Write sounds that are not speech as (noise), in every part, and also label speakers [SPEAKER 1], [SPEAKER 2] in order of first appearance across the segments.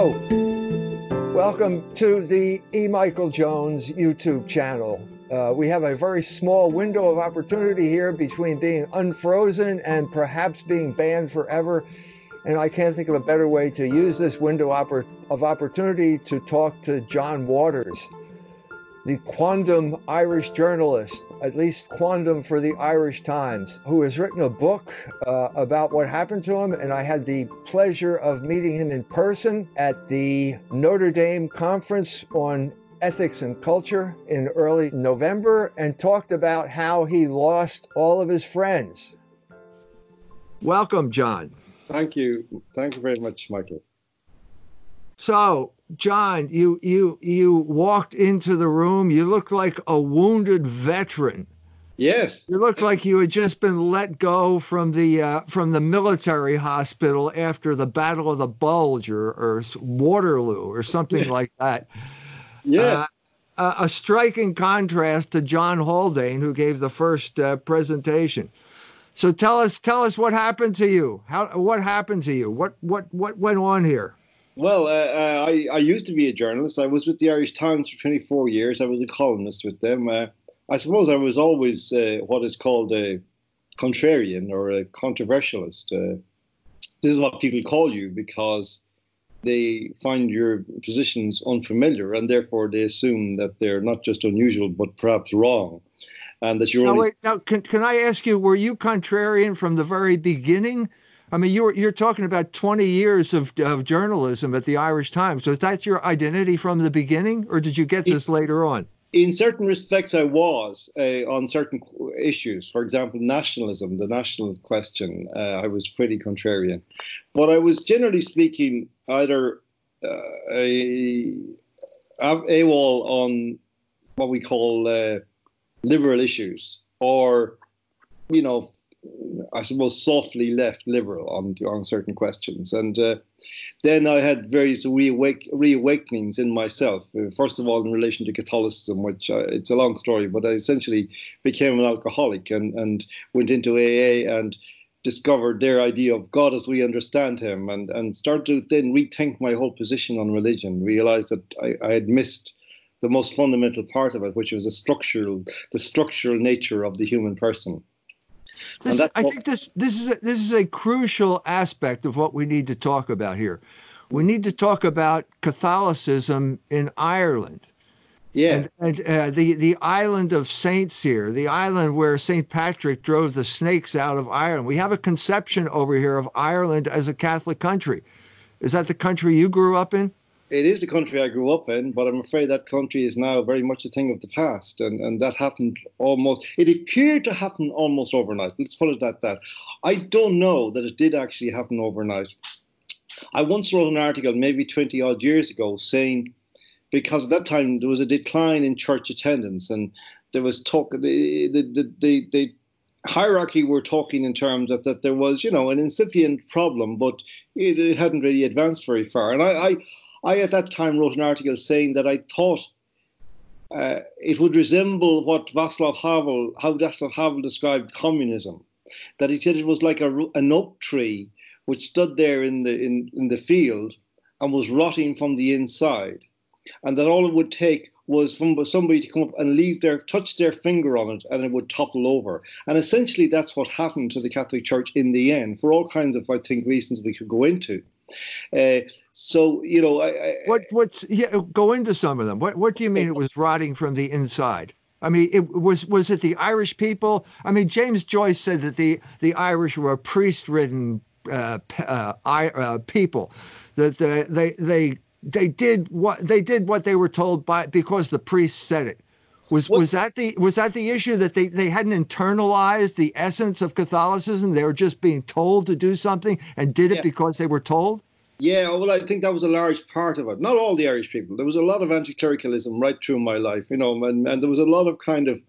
[SPEAKER 1] Welcome to the E. Michael Jones YouTube channel. Uh, we have a very small window of opportunity here between being unfrozen and perhaps being banned forever. And I can't think of a better way to use this window of opportunity to talk to John Waters, the quondam Irish journalist, at least quondam for the Irish Times, who has written a book uh, about what happened to him. And I had the pleasure of meeting him in person at the Notre Dame conference on ethics and culture in early November and talked about how he lost all of his friends. Welcome, John.
[SPEAKER 2] Thank you. Thank you very much, Michael.
[SPEAKER 1] So, John, you you you walked into the room. You looked like a wounded veteran.
[SPEAKER 2] Yes.
[SPEAKER 1] You looked like you had just been let go from the uh, from the military hospital after the Battle of the Bulge or, or Waterloo or something like that.
[SPEAKER 2] Yeah.
[SPEAKER 1] Uh, a striking contrast to John Haldane, who gave the first uh, presentation. So tell us, tell us what happened to you. How what happened to you? What what what went on here?
[SPEAKER 2] Well, uh, uh, I, I used to be a journalist. I was with the Irish Times for 24 years. I was a columnist with them. Uh, I suppose I was always uh, what is called a contrarian or a controversialist. Uh, this is what people call you because they find your positions unfamiliar and therefore they assume that they're not just unusual but perhaps wrong. And that you're
[SPEAKER 1] now,
[SPEAKER 2] only.
[SPEAKER 1] Wait, now, can, can I ask you, were you contrarian from the very beginning? I mean, you're you're talking about 20 years of, of journalism at the Irish Times. So is that your identity from the beginning, or did you get this it, later on?
[SPEAKER 2] In certain respects, I was uh, on certain issues. For example, nationalism, the national question, uh, I was pretty contrarian. But I was generally speaking either uh, a AWOL on what we call uh, liberal issues, or you know, I suppose softly left liberal on on certain questions, and uh, then I had various reawake, reawakenings in myself. Uh, first of all, in relation to Catholicism, which uh, it's a long story, but I essentially became an alcoholic and and went into AA and discovered their idea of God as we understand Him, and and started to then rethink my whole position on religion. Realized that I, I had missed the most fundamental part of it, which was the structural the structural nature of the human person.
[SPEAKER 1] This, I think this this is a, this is a crucial aspect of what we need to talk about here. We need to talk about Catholicism in Ireland.
[SPEAKER 2] Yeah.
[SPEAKER 1] And, and uh, the the island of saints here, the island where Saint Patrick drove the snakes out of Ireland. We have a conception over here of Ireland as a Catholic country. Is that the country you grew up in?
[SPEAKER 2] It is the country I grew up in, but I'm afraid that country is now very much a thing of the past, and, and that happened almost. It appeared to happen almost overnight. Let's put it at that. I don't know that it did actually happen overnight. I once wrote an article, maybe 20 odd years ago, saying because at that time there was a decline in church attendance, and there was talk. The the the, the, the hierarchy were talking in terms of that there was, you know, an incipient problem, but it, it hadn't really advanced very far. And I, I I at that time wrote an article saying that I thought uh, it would resemble what Václav Havel, how Václav Havel described communism. That he said it was like a, an oak tree which stood there in the in, in the field and was rotting from the inside, and that all it would take was from somebody to come up and leave their touch their finger on it and it would topple over. And essentially that's what happened to the Catholic Church in the end, for all kinds of I think reasons we could go into. Uh, so you know, I, I,
[SPEAKER 1] what what's yeah? Go into some of them. What what do you mean it was rotting from the inside? I mean, it was was it the Irish people? I mean, James Joyce said that the the Irish were a priest-ridden uh, uh, uh, people. That they, they they they did what they did what they were told by because the priest said it. Was what? was that the was that the issue that they, they hadn't internalized the essence of Catholicism? They were just being told to do something and did it yeah. because they were told.
[SPEAKER 2] Yeah, well, I think that was a large part of it. Not all the Irish people. There was a lot of anti-clericalism right through my life, you know, and, and there was a lot of kind of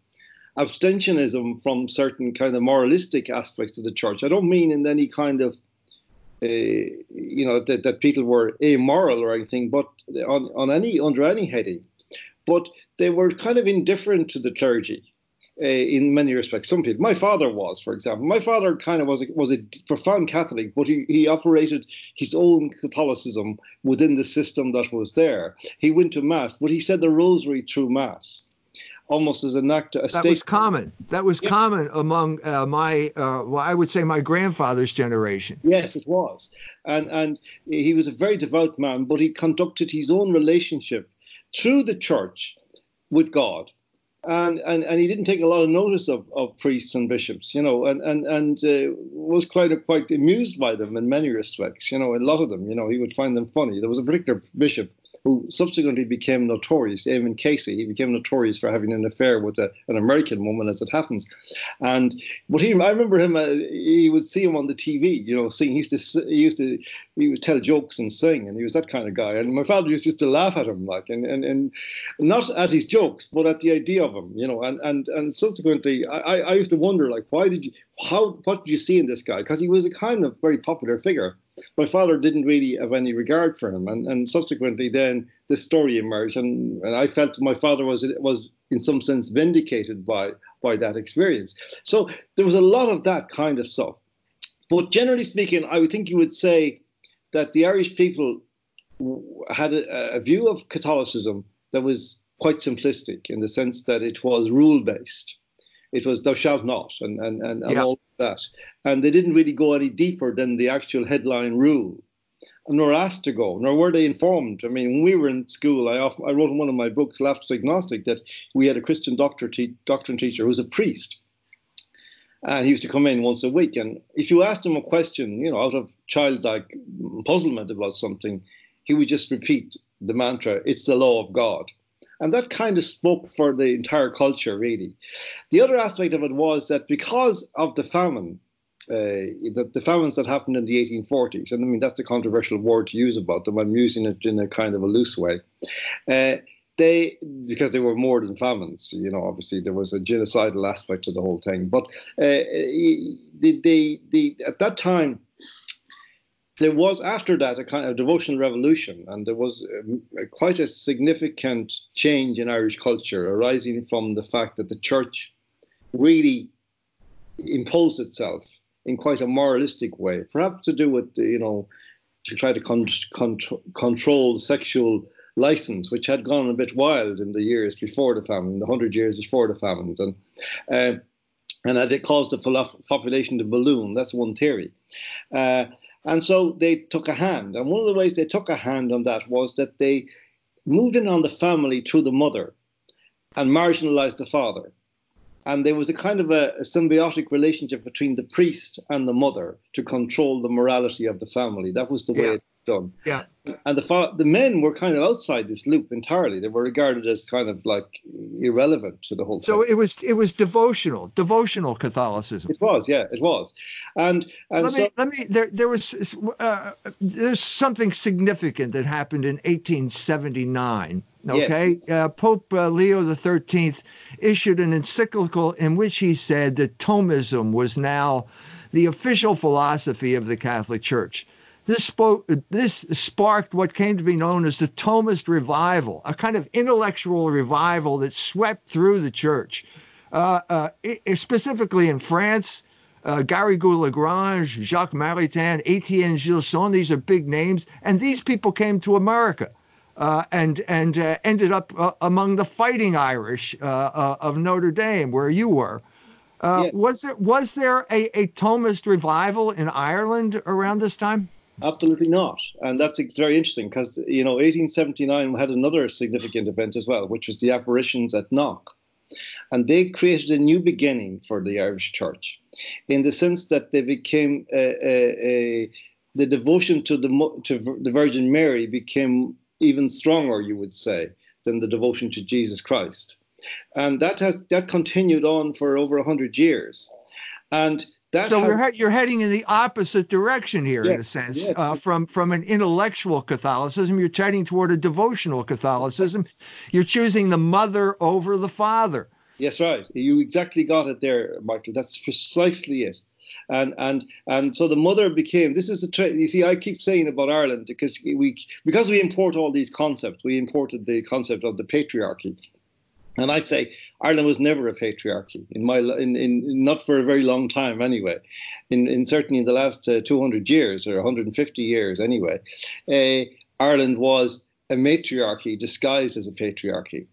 [SPEAKER 2] abstentionism from certain kind of moralistic aspects of the church. I don't mean in any kind of, you know, that, that people were amoral or anything, but on, on any under any heading. But they were kind of indifferent to the clergy. uh, in many respects. Some people, my father was, for example, my father kind of was a, was a profound Catholic, but he, he operated his own Catholicism within the system that was there. He went to mass, but he said the rosary through mass almost as an act. Of a
[SPEAKER 1] that was common. That was yeah. common among uh, my, uh, well, I would say my grandfather's generation.
[SPEAKER 2] Yes, it was, and and he was a very devout man, but he conducted his own relationship through the church with God. And, and and he didn't take a lot of notice of, of priests and bishops, you know, and and and uh, was quite quite amused by them in many respects, you know. A lot of them, you know, he would find them funny. There was a particular bishop who subsequently became notorious, Eamon Casey. He became notorious for having an affair with a, an American woman, as it happens. And but he, I remember him. Uh, he would see him on the TV, you know, sing. He used to he used to he would tell jokes and sing, and he was that kind of guy. And my father used just to laugh at him, like, and and, and not at his jokes, but at the idea of him, you know. And and and subsequently, I I used to wonder, like, why did you how what did you see in this guy? Because he was a kind of very popular figure my father didn't really have any regard for him, and, and subsequently then this story emerged, and, and I felt my father was was in some sense vindicated by by that experience. So there was a lot of that kind of stuff. But generally speaking, I would think you would say that the Irish people had a, a view of Catholicism that was quite simplistic in the sense that it was rule based it was thou shalt not and, and, and, and yeah. all that. And they didn't really go any deeper than the actual headline rule. Nor asked to go, nor were they informed. I mean, when we were in school, I, often, I wrote in one of my books, Lapsed Agnostic, that we had a Christian doctor te- doctrine teacher who was a priest. And he used to come in once a week. And if you asked him a question, you know, out of childlike puzzlement about something, he would just repeat the mantra, it's the law of God. And that kind of spoke for the entire culture, really. The other aspect of it was that because of the famine, uh, the, famines that happened in the 1840s, and I mean, that's a controversial word to use about them, I'm using it in a kind of a loose way. Uh, they, because they were more than famines, you know, obviously there was a genocidal aspect to the whole thing. But uh, at that time, there was after that a kind of devotional revolution, and there was um, quite a significant change in Irish culture arising from the fact that the church really imposed itself in quite a moralistic way, perhaps to do with you know to try to con- con- control sexual license, which had gone a bit wild in the years before the famine, the hundred years before the famines, and uh, and that it caused the population to balloon. That's one theory. Uh, and so they took a hand. And one of the ways they took a hand on that was that they moved in on the family through the mother and marginalized the father. And there was a kind of a, a, symbiotic relationship between the priest and the mother to control the morality of the family. That was the way yeah. it done.
[SPEAKER 1] Yeah.
[SPEAKER 2] And the the men were kind of outside this loop entirely. They were regarded as kind of like irrelevant to the whole.
[SPEAKER 1] So thing. it was it was devotional, devotional Catholicism.
[SPEAKER 2] It was, yeah, it was. And and
[SPEAKER 1] let
[SPEAKER 2] so,
[SPEAKER 1] me let me there there was uh, there's something significant that happened in 1879. Okay, uh, Pope uh, Leo XIII issued an encyclical in which he said that Thomism was now the official philosophy of the Catholic Church. This, spoke, this sparked what came to be known as the Thomist revival, a kind of intellectual revival that swept through the church. Uh, uh, specifically in France, uh, Garrigou-Lagrange, Jacques Maritain, Etienne Gilson, these are big names, and these people came to America. Uh, and and uh, ended up uh, among the fighting Irish uh, uh, of Notre Dame, where you were. Uh, yeah. Was there was there a, a Thomist revival in Ireland around this time?
[SPEAKER 2] Absolutely not. And that's very interesting because, you know, 1879 had another significant event as well, which was the apparitions at Knock. And they created a new beginning for the Irish Church in the sense that they became a, a, a, the devotion to the, to the Virgin Mary became even stronger, you would say, than the devotion to Jesus Christ. And that has that continued on for over 100 years. And
[SPEAKER 1] that's so how, you're heading in the opposite direction here, yes, in a sense, yes. uh, from from an intellectual Catholicism. You're heading toward a devotional Catholicism. You're choosing the mother over the father.
[SPEAKER 2] Yes, right. You exactly got it there, Michael. That's precisely it. And and and so the mother became. This is the tra- you see. I keep saying about Ireland because we because we import all these concepts. We imported the concept of the patriarchy And I say Ireland was never a patriarchy in my in, in not for a very long time anyway. In, in certainly in the last uh, 200 years or 150 years anyway, uh, Ireland was a matriarchy disguised as a patriarchy.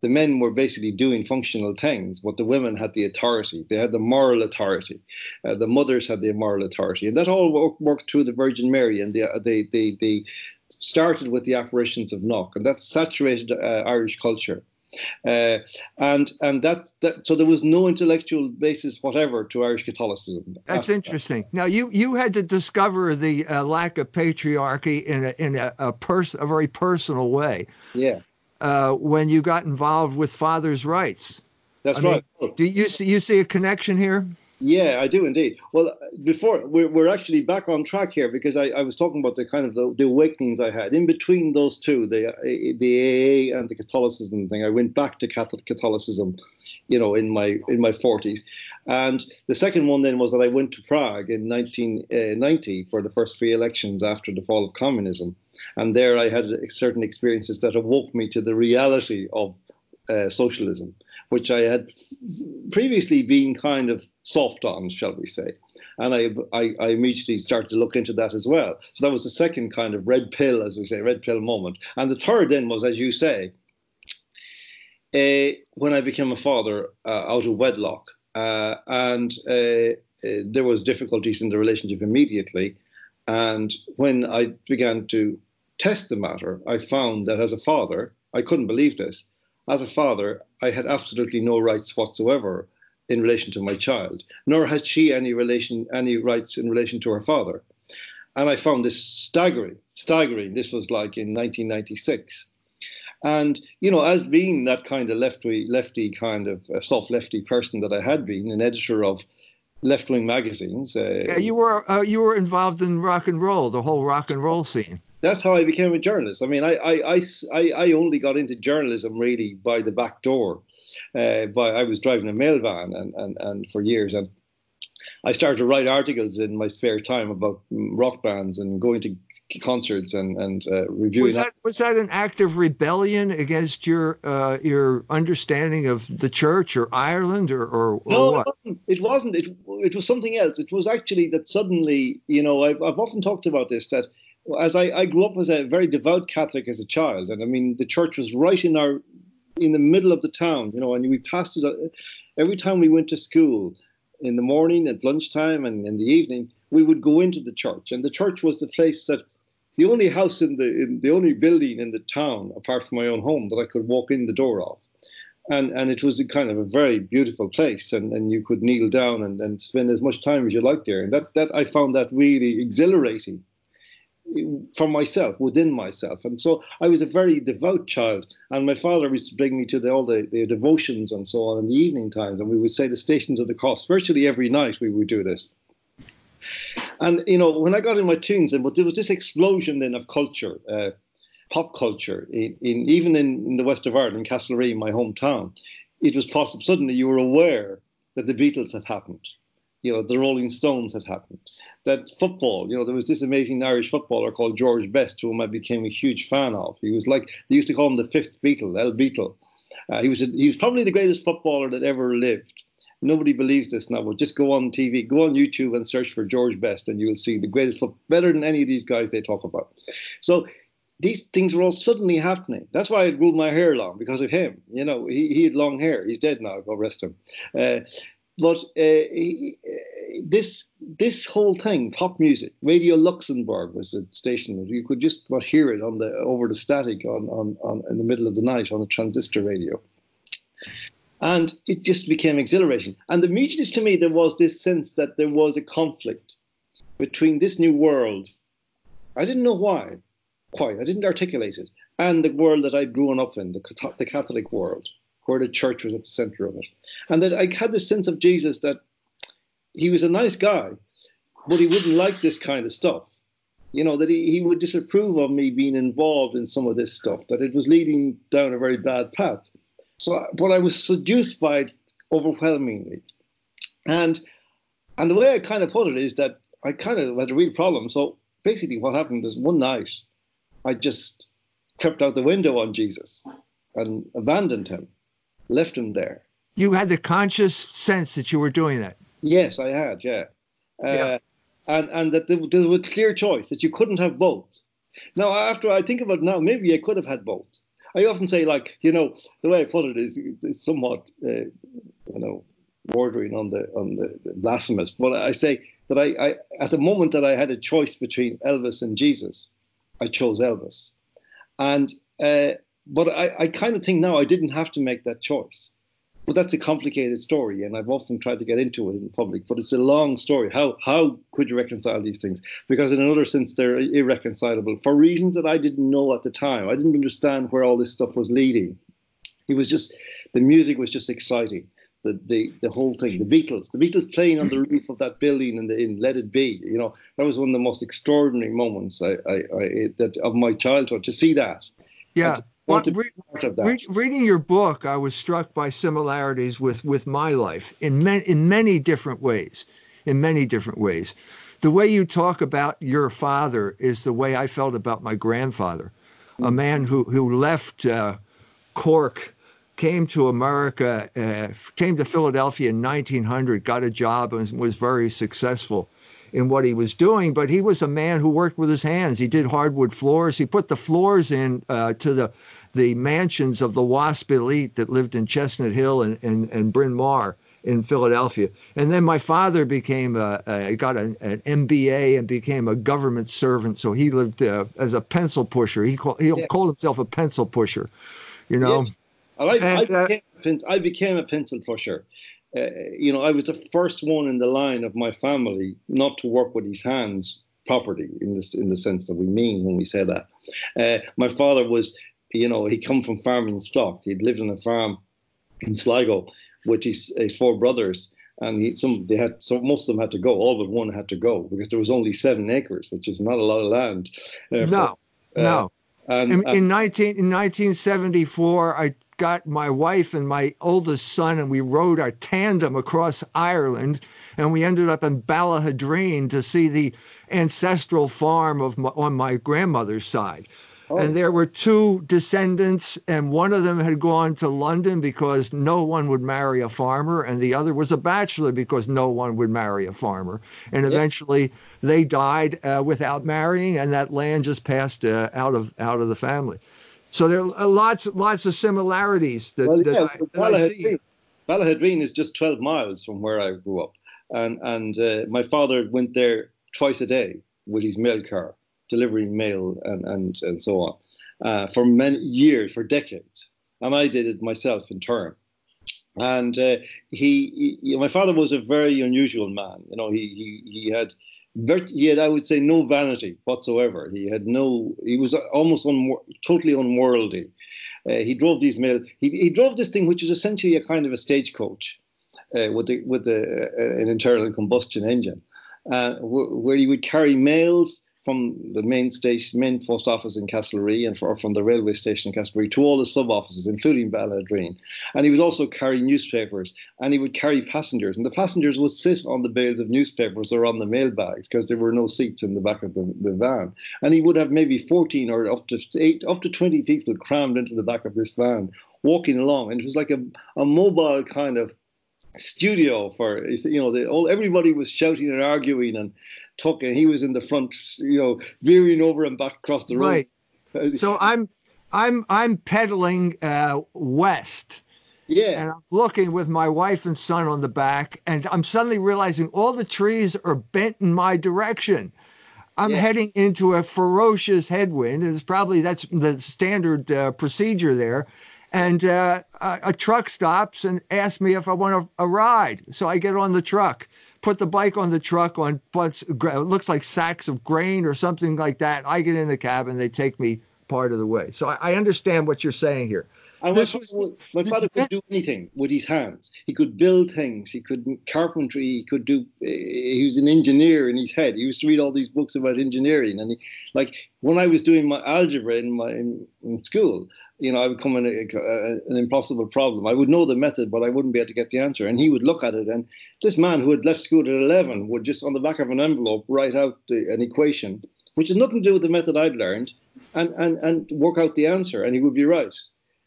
[SPEAKER 2] The men were basically doing functional things, but the women had the authority. They had the moral authority. Uh, the mothers had the moral authority, and that all worked worked through the Virgin Mary. And the the the, the started with the apparitions of Knock, and that saturated uh, Irish culture. Uh, and and that, that so there was no intellectual basis whatever to Irish Catholicism.
[SPEAKER 1] That's interesting. That. Now you you had to discover the uh, lack of patriarchy in a in a, a person a very personal way.
[SPEAKER 2] Yeah.
[SPEAKER 1] Uh, when you got involved with fathers' rights.
[SPEAKER 2] That's I right.
[SPEAKER 1] Mean, do you see you see a connection here?
[SPEAKER 2] Yeah, I do indeed. Well, uh, before we're, we're actually back on track here because I, I was talking about the kind of the, the, awakenings I had in between those two, the uh, the AA and the Catholicism thing. I went back to Catholic Catholicism, you know, in my in my forties, and the second one then was that I went to Prague in 1990 uh, for the first free elections after the fall of communism, and there I had certain experiences that awoke me to the reality of uh, socialism which I had previously been kind of soft on, shall we say. And I, I, I, immediately started to look into that as well. So that was the second kind of red pill, as we say, red pill moment. And the third then was, as you say, uh, when I became a father uh, out of wedlock, uh, and uh, uh, there was difficulties in the relationship immediately. And when I began to test the matter, I found that as a father, I couldn't believe this as a father, I had absolutely no rights whatsoever in relation to my child, nor had she any relation, any rights in relation to her father. And I found this staggering, staggering. This was like in 1996. And, you know, as being that kind of lefty, lefty kind of uh, soft lefty person that I had been, an editor of left wing magazines.
[SPEAKER 1] Uh, yeah, you were uh, you were involved in rock and roll, the whole rock and roll scene
[SPEAKER 2] that's how I became a journalist. I mean, I I, I, I only got into journalism really by the back door. Uh, by I was driving a mail van and, and, and for years and I started to write articles in my spare time about rock bands and going to concerts and and uh, reviewing.
[SPEAKER 1] Was that, was that an act of rebellion against your uh, your understanding of the church or Ireland or or, or
[SPEAKER 2] no,
[SPEAKER 1] what?
[SPEAKER 2] It wasn't. It wasn't. It, it was something else. It was actually that suddenly, you know, I've I've often talked about this that as I, I grew up as a very devout Catholic as a child, and I mean the church was right in our in the middle of the town, you know, and we passed it uh, every time we went to school in the morning, at lunchtime, and in the evening. We would go into the church, and the church was the place that the only house in the in the only building in the town, apart from my own home, that I could walk in the door of. And, and it was a kind of a very beautiful place and, and you could kneel down and, and spend as much time as you liked there and that, that I found that really exhilarating for myself, within myself. And so I was a very devout child. And my father used to bring me to the, all the, the devotions and so on in the evening times. And we would say the Stations of the Cross. Virtually every night we would do this. And, you know, when I got in my teens, and there was this explosion then of culture, uh, pop culture, in, in even in, in, the west of Ireland, Castlerea, my hometown, it was possible. Suddenly you were aware that the Beatles had happened you know, the Rolling Stones had happened. That football, you know, there was this amazing Irish footballer called George Best, whom I became a huge fan of. He was like, they used to call him the fifth Beatle, El Beatle. Uh, he was a, he was probably the greatest footballer that ever lived. Nobody believes this now, but just go on TV, go on YouTube and search for George Best, and you'll see the greatest foot, better than any of these guys they talk about. So these things were all suddenly happening. That's why I grew my hair long because of him. You know, he, he had long hair. He's dead now. God rest him. Uh, but uh, this this whole thing, pop music, Radio Luxembourg was a station you could just about hear it on the over the static on, on, on in the middle of the night on a transistor radio. And it just became exhilarating. And the immediately to me there was this sense that there was a conflict between this new world. I didn't know why, quite. I didn't articulate it, and the world that I'd grown up in, the, the Catholic world where the church was at the center of it. And that I had this sense of Jesus that he was a nice guy, but he wouldn't like this kind of stuff. You know, that he, he would disapprove of me being involved in some of this stuff, that it was leading down a very bad path. So, but I was seduced by it overwhelmingly. And and the way I kind of put it is that I kind of had a real problem. So basically, what happened is one night I just crept out the window on Jesus and abandoned him left him there.
[SPEAKER 1] You had the conscious sense that you were doing that.
[SPEAKER 2] Yes, I had. Yeah. Uh, yeah. And and that there, there was a clear choice that you couldn't have both. Now, after I think about it now, maybe I could have had both. I often say, like, you know, the way I put it is, is somewhat, uh, you know, bordering on the on the, the blasphemous. But I say that I, I, at the moment that I had a choice between Elvis and Jesus, I chose Elvis. And uh, but I, I kind of think now I didn't have to make that choice. But that's a complicated story, and I've often tried to get into it in public. But it's a long story. How how could you reconcile these things? Because in another sense, they're irreconcilable for reasons that I didn't know at the time. I didn't understand where all this stuff was leading. It was just the music was just exciting. The, the, the whole thing, the Beatles, the Beatles playing on the (clears throat) roof of that building in, the, in Let It Be, you know, that was one of the most extraordinary moments I, I, I that of my childhood to see that.
[SPEAKER 1] Yeah, well, re- re- reading your book, I was struck by similarities with, with my life in, many in many different ways. In many different ways. The way you talk about your father is the way I felt about my grandfather, a man who, who left uh, Cork, came to America, uh, came to Philadelphia in 1900, got a job, and was very successful in what he was doing, but he was a man who worked with his hands. He did hardwood floors. He put the floors in uh, to the the mansions of the WASP elite that lived in Chestnut Hill and, and, and Bryn Mawr in Philadelphia. And then my father became a, a got an, an, MBA and became a government servant. So he lived uh, as a pencil pusher. He, call, he yeah. called himself a pencil pusher, you know. Yeah.
[SPEAKER 2] I, and, I, became, uh, I became a pencil pusher uh, you know, I was the first one in the line of my family not to work with his hands properly in this in the sense that we mean when we say that. Uh, my father was, you know, he come from farming stock. He'd lived on a farm in Sligo with his, his four brothers, and he, some they had so most of them had to go. All but one had to go because there was only seven acres, which is not a lot of land.
[SPEAKER 1] Uh, no, for, uh, no. And, in, uh, in, 19, in 1974, I got my wife and my oldest son, and we rode our tandem across Ireland, and we ended up in Ballaghaderreen to see the ancestral farm of my, on my grandmother's side. Oh. And there were two descendants, and one of them had gone to London because no one would marry a farmer, and the other was a bachelor because no one would marry a farmer. And eventually, they died uh, without marrying, and that land just passed uh, out of out of the family. So there are lots lots of similarities that, well, yeah, I, that
[SPEAKER 2] Ballaghaderreen is just 12 miles from where I grew up, and and uh, my father went there twice a day with his mail car, delivering mail and and and so on, uh, for many years, for decades, and I did it myself in turn. And uh, he, he, my father was a very unusual man. You know, he he he had he had, I would say, no vanity whatsoever. He had no, he was almost un, totally unworldly. Uh, he drove these mail, he, he drove this thing, which is essentially a kind of a stagecoach uh, with, the, with the, uh, an internal combustion engine, uh, where he would carry mails from the main station, main post office in Castlerea and for, from the railway station in Castlerea to all the sub offices, including Ballaghaderreen. And he would also carry newspapers and he would carry passengers. And the passengers would sit on the bales of newspapers or on the mail bags because there were no seats in the back of the, the van. And he would have maybe 14 or up to eight, up to 20 people crammed into the back of this van walking along. And it was like a, a mobile kind of studio for you know the, all everybody was shouting and arguing and talking. He was in the front, you know, veering over and back across the road.
[SPEAKER 1] Right. (laughs) so I'm I'm I'm pedaling uh, west.
[SPEAKER 2] Yeah.
[SPEAKER 1] And I'm looking with my wife and son on the back, and I'm suddenly realizing all the trees are bent in my direction. I'm heading into a ferocious headwind. It's probably that's the standard uh, procedure there. And uh, a, a, truck stops and asks me if I want a, a ride. So I get on the truck put the bike on the truck on what looks like sacks of grain or something like that. I get in the cab and they take me part of the way. So I, I understand what you're saying here.
[SPEAKER 2] And my, was, my father could do anything with his hands. He could build things. He could carpentry. He could do. Eh, he was an engineer in his head. He used to read all these books about engineering. And he, like when I was doing my algebra in my in, in school, you know, I would come in a, a, an impossible problem. I would know the method, but I wouldn't be able to get the answer. And he would look at it, and this man who had left school at 11 would just on the back of an envelope write out the, an equation, which has nothing to do with the method I'd learned, and, and, and work out the answer, and he would be right.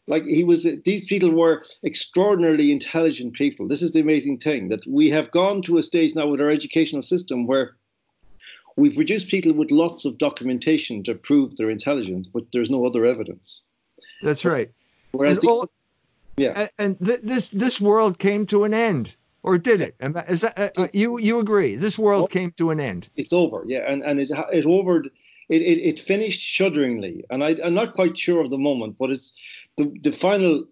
[SPEAKER 2] Like he was, these people were extraordinarily intelligent people. This is the amazing thing that we have gone to a stage now with our educational system where we've produced people with lots of documentation to prove their intelligence, but there's no other evidence.
[SPEAKER 1] That's right.
[SPEAKER 2] Whereas,
[SPEAKER 1] and,
[SPEAKER 2] the,
[SPEAKER 1] all,
[SPEAKER 2] yeah,
[SPEAKER 1] and th- this this world came to an end, or did it? Is that, uh, uh, you you agree? This world oh, came to an end.
[SPEAKER 2] It's over. Yeah, and and it it over. It, it, it finished shudderingly, and I, I'm not quite sure of the moment, but it's the the final.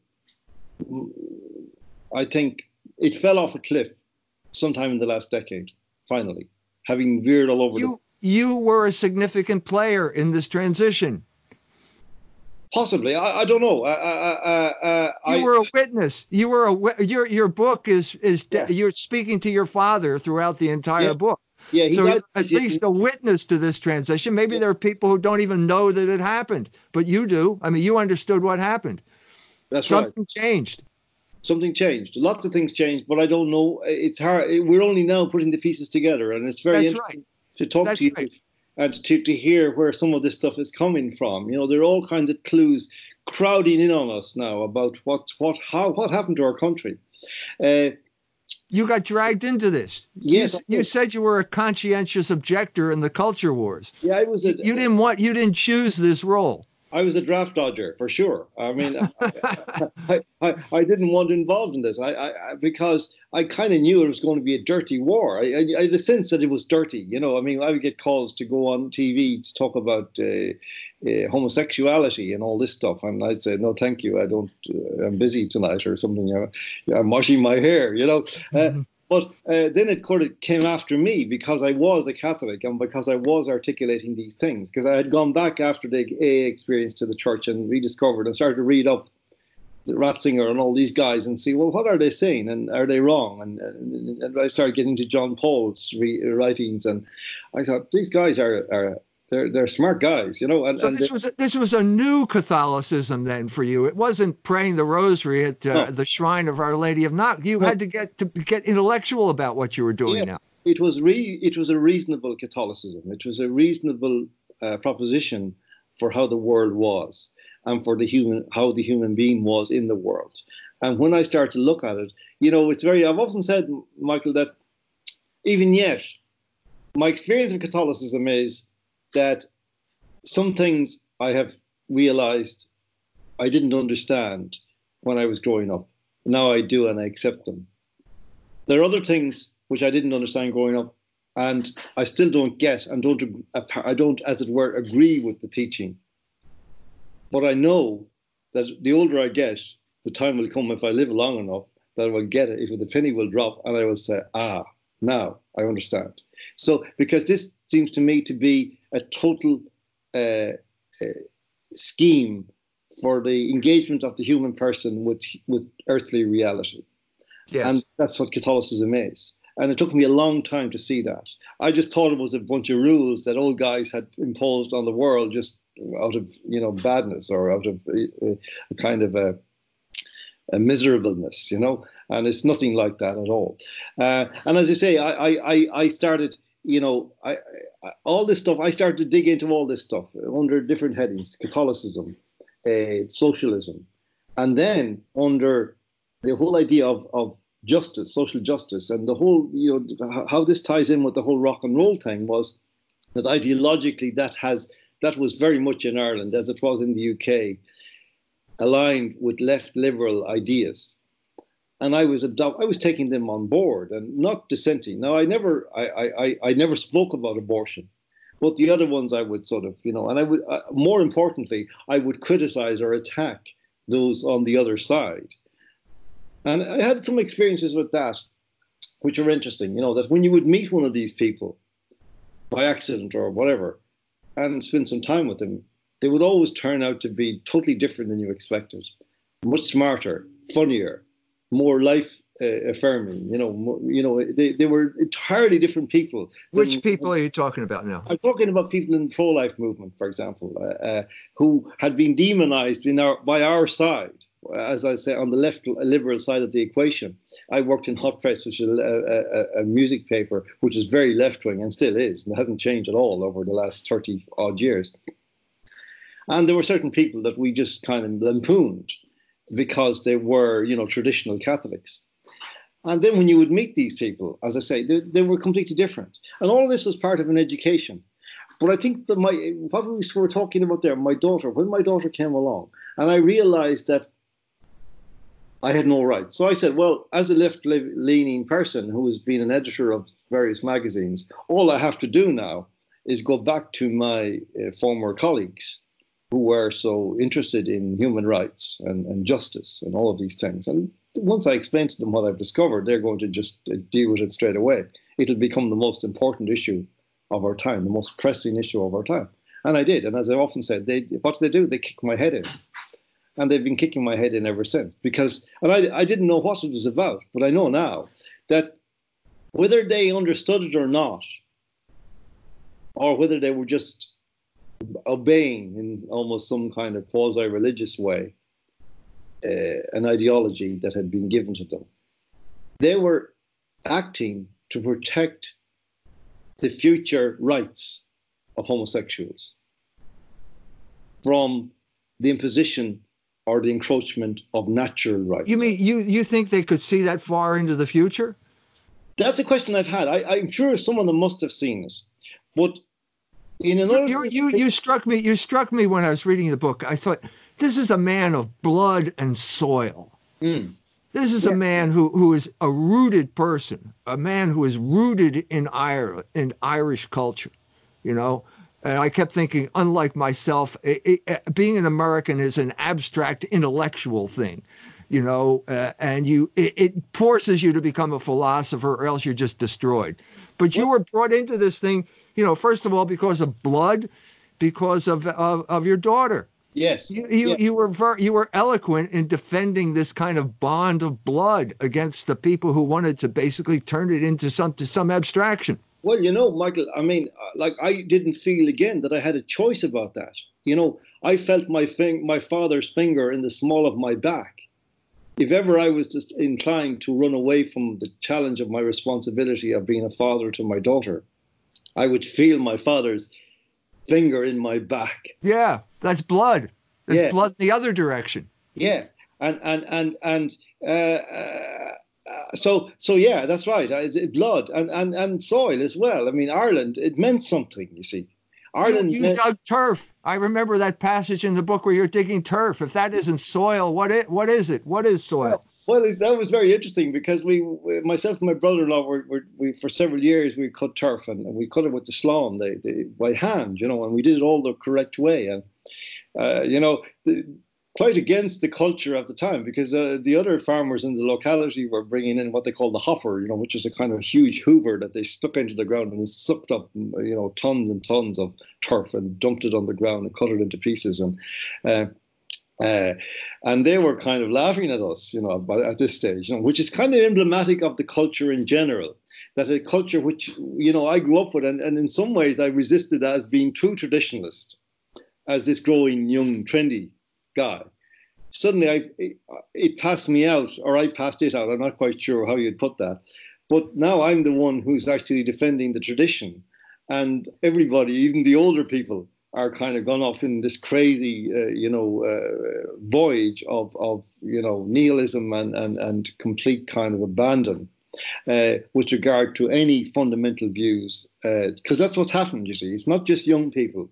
[SPEAKER 2] I think it fell off a cliff sometime in the last decade. Finally, having veered all over.
[SPEAKER 1] You the... you were a significant player in this transition.
[SPEAKER 2] Possibly, I, I don't know. Uh, uh, uh,
[SPEAKER 1] you were a witness. You were a your your book is is yeah. you're speaking to your father throughout the entire book.
[SPEAKER 2] Yeah,
[SPEAKER 1] so died, at least a witness to this transition. Maybe yeah. there are people who don't even know that it happened, but you do. I mean, you understood what happened.
[SPEAKER 2] That's
[SPEAKER 1] Something
[SPEAKER 2] right.
[SPEAKER 1] Something changed.
[SPEAKER 2] Something changed. Lots of things changed, but I don't know. It's hard. We're only now putting the pieces together, and it's very
[SPEAKER 1] That's
[SPEAKER 2] interesting
[SPEAKER 1] right.
[SPEAKER 2] to talk
[SPEAKER 1] That's
[SPEAKER 2] to you
[SPEAKER 1] right
[SPEAKER 2] and to, to hear where some of this stuff is coming from. You know, there are all kinds of clues crowding in on us now about what what how what happened to our country. Uh,
[SPEAKER 1] you got dragged into this.
[SPEAKER 2] Yes,
[SPEAKER 1] you, you, said you were a conscientious objector in the culture wars.
[SPEAKER 2] Yeah, I was. A,
[SPEAKER 1] you didn't want. You didn't choose this role.
[SPEAKER 2] I was a draft dodger for sure. I mean, (laughs) I, I, I, didn't want involved in this. I, I because I kind of knew it was going to be a dirty war. I, I, had a sense that it was dirty. You know, I mean, I would get calls to go on TV to talk about uh, uh, homosexuality and all this stuff, and I'd say, no, thank you. I don't. Uh, I'm busy tonight or something. You know, I'm washing my hair. You know. Uh, mm-hmm. But uh, then it kind of came after me because I was a Catholic and because I was articulating these things. Because I had gone back after the AA experience to the church and rediscovered and started to read up Ratzinger and all these guys and see, well, what are they saying and are they wrong? And, and, and I started getting to John Paul's re- writings and I thought these guys are, are they're they're smart guys, you know. And,
[SPEAKER 1] so
[SPEAKER 2] and
[SPEAKER 1] this was a, this was a new Catholicism then for you. It wasn't praying the Rosary at uh, no. the shrine of Our Lady of Knock. You no. had to get to get intellectual about what you were doing
[SPEAKER 2] yeah.
[SPEAKER 1] now.
[SPEAKER 2] It was re- it was a reasonable Catholicism. It was a reasonable uh, proposition for how the world was and for the human how the human being was in the world. And when I start to look at it, you know, it's very. I've often said, Michael, that even yet, my experience of Catholicism is that some things I have realized I didn't understand when I was growing up. Now I do and I accept them. There are other things which I didn't understand growing up and I still don't get and don't I don't as it were agree with the teaching. But I know that the older I get, the time will come if I live long enough that I will get it, if the penny will drop and I will say, ah, now I understand. So because this seems to me to be a total uh, uh, scheme for the engagement of the human person with with earthly reality.
[SPEAKER 1] Yes.
[SPEAKER 2] And that's what Catholicism is. And it took me a long time to see that. I just thought it was a bunch of rules that old guys had imposed on the world just out of you know badness or out of a, a kind of a, a, miserableness, you know. And it's nothing like that at all. Uh, and as I say, I I I started you know, I, I, all this stuff, I started to dig into all this stuff under different headings Catholicism, uh, socialism, and then under the whole idea of, of justice, social justice, and the whole, you know, how this ties in with the whole rock and roll thing was that ideologically that has that was very much in Ireland as it was in the UK, aligned with left liberal ideas and I was adopt- I was taking them on board and not dissenting. Now I never I, I, I never spoke about abortion, but the other ones I would sort of you know, and I would uh, more importantly I would criticize or attack those on the other side. And I had some experiences with that, which are interesting. You know that when you would meet one of these people by accident or whatever, and spend some time with them, they would always turn out to be totally different than you expected, much smarter, funnier more life uh, affirming. You know, more, you know, they, they were entirely different people.
[SPEAKER 1] Which than, people are you talking about now?
[SPEAKER 2] I'm talking about people in the pro-life movement, for example, uh, uh, who had been demonized in our, by our side. As I say, on the left liberal side of the equation, I worked in Hot Press, which is a, a, a music paper, which is very left wing and still is, and hasn't changed at all over the last 30 odd years. And there were certain people that we just kind of lampooned because they were, you know, traditional Catholics. And then when you would meet these people, as I say, they, they were completely different. And all of this was part of an education. But I think that my what we were talking about there, my daughter, when my daughter came along, and I realized that I had no rights. So I said, well, as a left leaning person who has been an editor of various magazines, all I have to do now is go back to my uh, former colleagues who were so interested in human rights and, and justice and all of these things. And once I explain to them what I've discovered, they're going to just uh, deal with it straight away. It'll become the most important issue of our time, the most pressing issue of our time. And I did. And as I often said, they what do they do? They kick my head in. And they've been kicking my head in ever since. Because, and I, I didn't know what it was about, but I know now that whether they understood it or not, or whether they were just obeying in almost some kind of quasi religious way uh, an ideology that had been given to them. They were acting to protect the future rights of homosexuals from the imposition or the encroachment of natural rights.
[SPEAKER 1] You mean you, you think they could see that far into the future?
[SPEAKER 2] That's a question I've had. I, am sure some of them must have seen this. but another
[SPEAKER 1] you, you, you struck me you struck me when I was reading the book. I thought this is a man of blood and soil. Mm. This is yeah. a man who, who is a rooted person, a man who is rooted in Ireland, in Irish culture, you know. And I kept thinking, unlike myself, it, it, being an American is an abstract intellectual thing, you know, uh, and you it, it, forces you to become a philosopher, or else you're just destroyed. But you were brought into this thing, you know, first of all because of blood, because of of, of your daughter,
[SPEAKER 2] Yes.
[SPEAKER 1] You you, you were ver- you were eloquent in defending this kind of bond of blood against the people who wanted to basically turn it into some to some abstraction.
[SPEAKER 2] Well, you know, Michael, I mean, uh, like I didn't feel again that I had a choice about that. You know, I felt my fing- my father's finger in the small of my back. If ever I was just inclined to run away from the challenge of my responsibility of being a father to my daughter, I would feel my father's finger in my back.
[SPEAKER 1] Yeah, that's blood. That's yeah. blood the other direction.
[SPEAKER 2] Yeah, and and and and uh, uh, so so yeah, that's right. blood and, and and soil as well. I mean, Ireland it meant something. You see, Ireland.
[SPEAKER 1] You, you meant, dug turf. I remember that passage in the book where you're digging turf. If that isn't soil, what it what is it? What is soil?
[SPEAKER 2] Well, that was very interesting because we, myself and my brother-in-law, were, we for several years we cut turf and, and we cut it with the sleán, the, the, by hand, you know, and we did it all the correct way. And uh, you know, the, quite against the culture of the time because uh, the other farmers in the locality were bringing in what they call the hopper, you know, which is a kind of huge hoover that they stuck into the ground and sucked up, you know, tons and tons of turf and dumped it on the ground and cut it into pieces. And uh, uh, and they were kind of laughing at us, you know, at this stage, you know, which is kind of emblematic of the culture in general. That a culture which, you know, I grew up with, and, and in some ways I resisted as being true traditionalist, as this growing young trendy guy. Suddenly, I it, it passed me out, or I passed it out. I'm not quite sure how you'd put that, but now I'm the one who's actually defending the tradition, and everybody, even the older people, are kind of gone off in this crazy, uh, you know, uh, voyage of, of, you know, nihilism and, and, and complete kind of abandon uh, with regard to any fundamental views. Because uh, that's what's happened, you see. It's not just young people.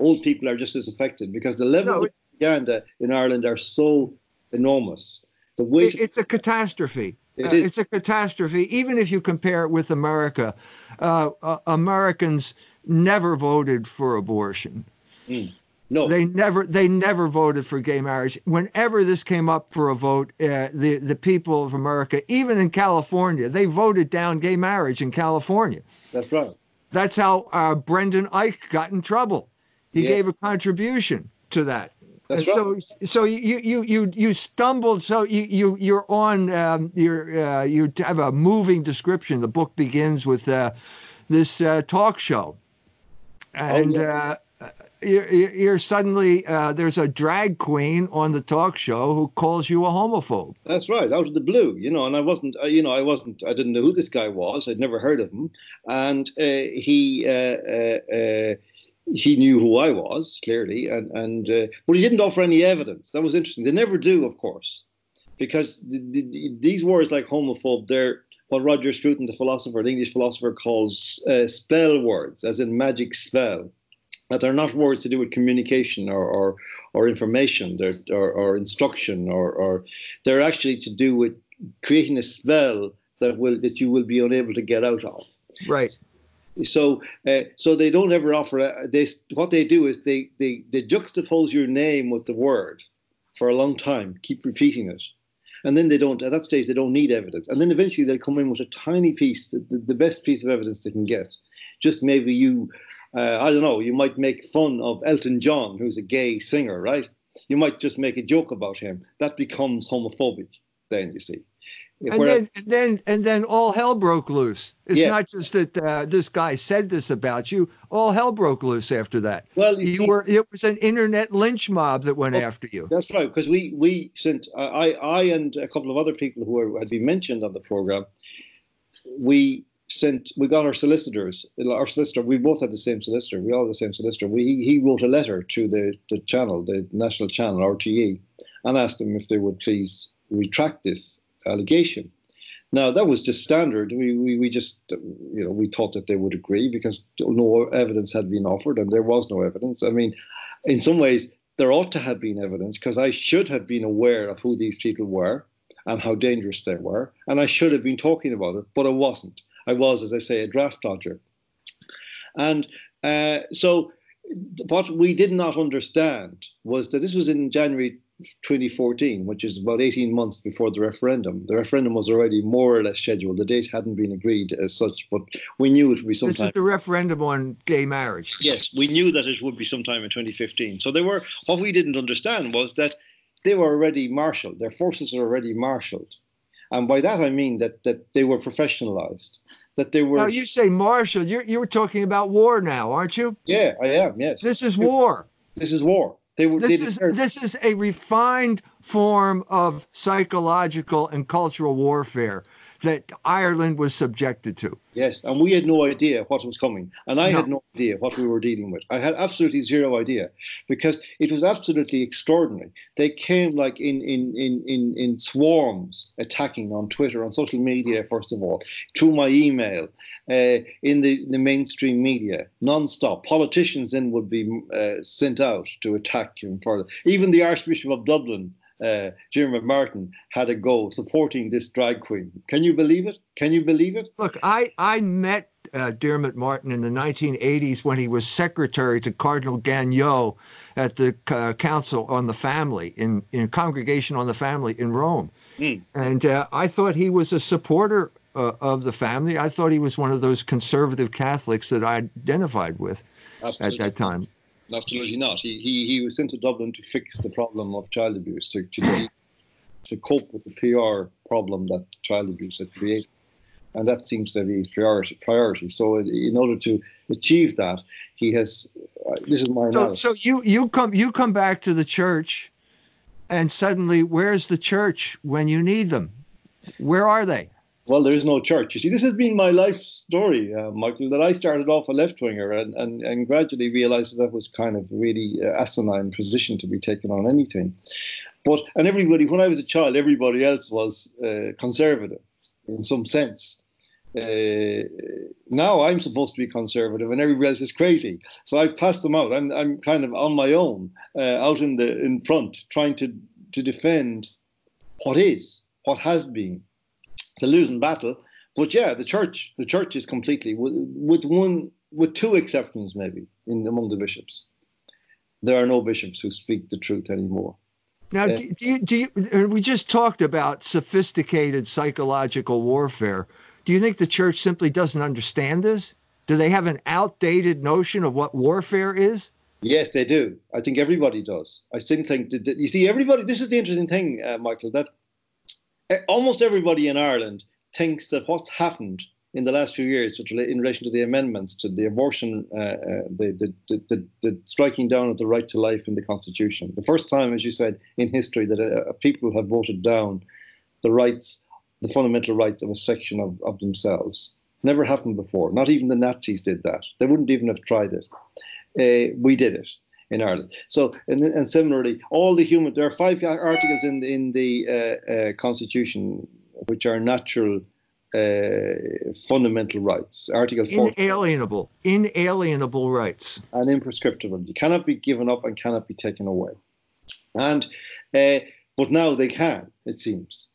[SPEAKER 2] Old people are just as affected because the levels no, of propaganda in Ireland are so enormous.
[SPEAKER 1] The weight it's a catastrophe. It uh, it's a catastrophe. Even if you compare it with America, uh, Americans never voted for abortion. Mm.
[SPEAKER 2] No.
[SPEAKER 1] They never they never voted for gay marriage. Whenever this came up for a vote, uh, the the people of America, even in California, they voted down gay marriage in California.
[SPEAKER 2] That's right.
[SPEAKER 1] That's how uh, Brendan Eich got in trouble. He yeah. gave a contribution to that.
[SPEAKER 2] That's right. So
[SPEAKER 1] so you you you you stumbled. So you you you're on um, you're uh, you have a moving description. The book begins with uh, this uh, talk show and oh, yeah. uh, you're, you're, suddenly uh, there's a drag queen on the talk show who calls you a homophobe.
[SPEAKER 2] That's right, out of the blue, you know. And I wasn't, uh, you know, I wasn't, I didn't know who this guy was. I'd never heard of him, and uh, he uh, uh, he knew who I was clearly, and and uh, but he didn't offer any evidence. That was interesting. They never do, of course, because the, the, these words like homophobe, they're what Roger Scruton, the philosopher, the English philosopher, calls uh, spell words, as in magic spell. That they're not words to do with communication or or, or information, or, or instruction, or, or they're actually to do with creating a spell that will that you will be unable to get out of.
[SPEAKER 1] Right.
[SPEAKER 2] So, uh, so they don't ever offer. A, they what they do is they they they juxtapose your name with the word for a long time, keep repeating it, and then they don't. At that stage, they don't need evidence, and then eventually they'll come in with a tiny piece, the, the, best piece of evidence they can get. Just maybe you, uh, I don't know, you might make fun of Elton John, who's a gay singer, right? You might just make a joke about him. That becomes homophobic. Then you see
[SPEAKER 1] and then, and then, and then all hell broke loose. It's yeah. not just that uh, this guy said this about you. All hell broke loose after that. Well, you, you see, were. It was an internet lynch mob that went after you.
[SPEAKER 2] That's right, because we we sent I I and a couple of other people who were, had been mentioned on the program. We sent we got our solicitors our solicitor we both had the same solicitor we all had the same solicitor we he wrote a letter to the the channel the national channel RTE and asked them if they would please retract this allegation. Now that was just standard. We, we, we just you know we thought that they would agree because no evidence had been offered and there was no evidence. I mean, in some ways there ought to have been evidence because I should have been aware of who these people were and how dangerous they were, and I should have been talking about it, but I wasn't. I was, as I say, a draft dodger, and uh, so what we did not understand was that this was in January 2014, which is about 18 months before the referendum. The referendum was already more or less scheduled. The date hadn't been agreed as such, but we knew it would be sometime.
[SPEAKER 1] This is the referendum on gay marriage.
[SPEAKER 2] Yes, we knew that it would be sometime in 2015. So they were. What we didn't understand was that they were already marshaled. Their forces were already marshaled, and by that I mean that that they were professionalized. That they were.
[SPEAKER 1] Now you say marshal. You're you're talking about war now, aren't you?
[SPEAKER 2] Yeah, I am. Yes.
[SPEAKER 1] This is war.
[SPEAKER 2] This is war.
[SPEAKER 1] They were. This they is this is a refined form of psychological and cultural warfare that Ireland was subjected to.
[SPEAKER 2] Yes, and we had no idea what was coming, and I no. had no idea what we were dealing with. I had absolutely zero idea because it was absolutely extraordinary. They came like in in in in, in swarms, attacking on Twitter, on social media, first of all, through my email, uh, in the the mainstream media, non-stop. Politicians then would be uh, sent out to attack him further. Even the Archbishop of Dublin uh, Jim Martin had a go supporting this drag queen. Can you believe it? Can you believe it?
[SPEAKER 1] Look, I, I met uh, Diarmuid Martin in the 1980s when he was secretary to Cardinal Gagnon at the uh, Council on the Family in, in Congregation on the Family in Rome. Mm. And uh, I thought he was a supporter uh, of the family. I thought he was one of those conservative Catholics that I identified with Absolutely. at that time
[SPEAKER 2] absolutely not. He, he, he was sent to Dublin to fix the problem of child abuse, to, to, to cope with the PR problem that child abuse had created. And that seems to be his priority. priority. So, in order to achieve that, he has. Uh, this is my
[SPEAKER 1] so, so you you come you come back to the church, and suddenly, where's the church when you need them? Where are they?
[SPEAKER 2] Well, there is no church. You see, this has been my life story, uh, Michael, that I started off a left winger and, and, and gradually realized that that was kind of really uh, asinine position to be taken on anything. But, and everybody, when I was a child, everybody else was uh, conservative in some sense. Uh, now I'm supposed to be conservative and everybody else is crazy. So I've passed them out. I'm, I'm kind of on my own, uh, out in the in front, trying to, to defend what is, what has been it's a losing battle. But yeah, the church, the church is completely with, with one, with two exceptions maybe in among the bishops. There are no bishops who speak the truth anymore.
[SPEAKER 1] Now, uh, do, you, do you, we just talked about sophisticated psychological warfare. Do you think the church simply doesn't understand this? Do they have an outdated notion of what warfare is?
[SPEAKER 2] Yes, they do. I think everybody does. I still think that, you see everybody. This is the interesting thing, uh, Michael. That almost everybody in Ireland thinks that what's happened in the last few years in relation to the amendments to the abortion, uh, uh, the, the, the, the, striking down of the right to life in the Constitution. The first time, as you said, in history that uh, people have voted down the rights, the fundamental rights of a section of, of themselves. Never happened before. Not even the Nazis did that. They wouldn't even have tried it. uh, we did it in Ireland. So, and, and, similarly, all the human, there are five articles in, in the uh, uh, Constitution which are natural uh, fundamental rights. Article
[SPEAKER 1] 4. Inalienable, inalienable rights.
[SPEAKER 2] And imprescriptible. You cannot be given up and cannot be taken away. And, uh, but now they can, it seems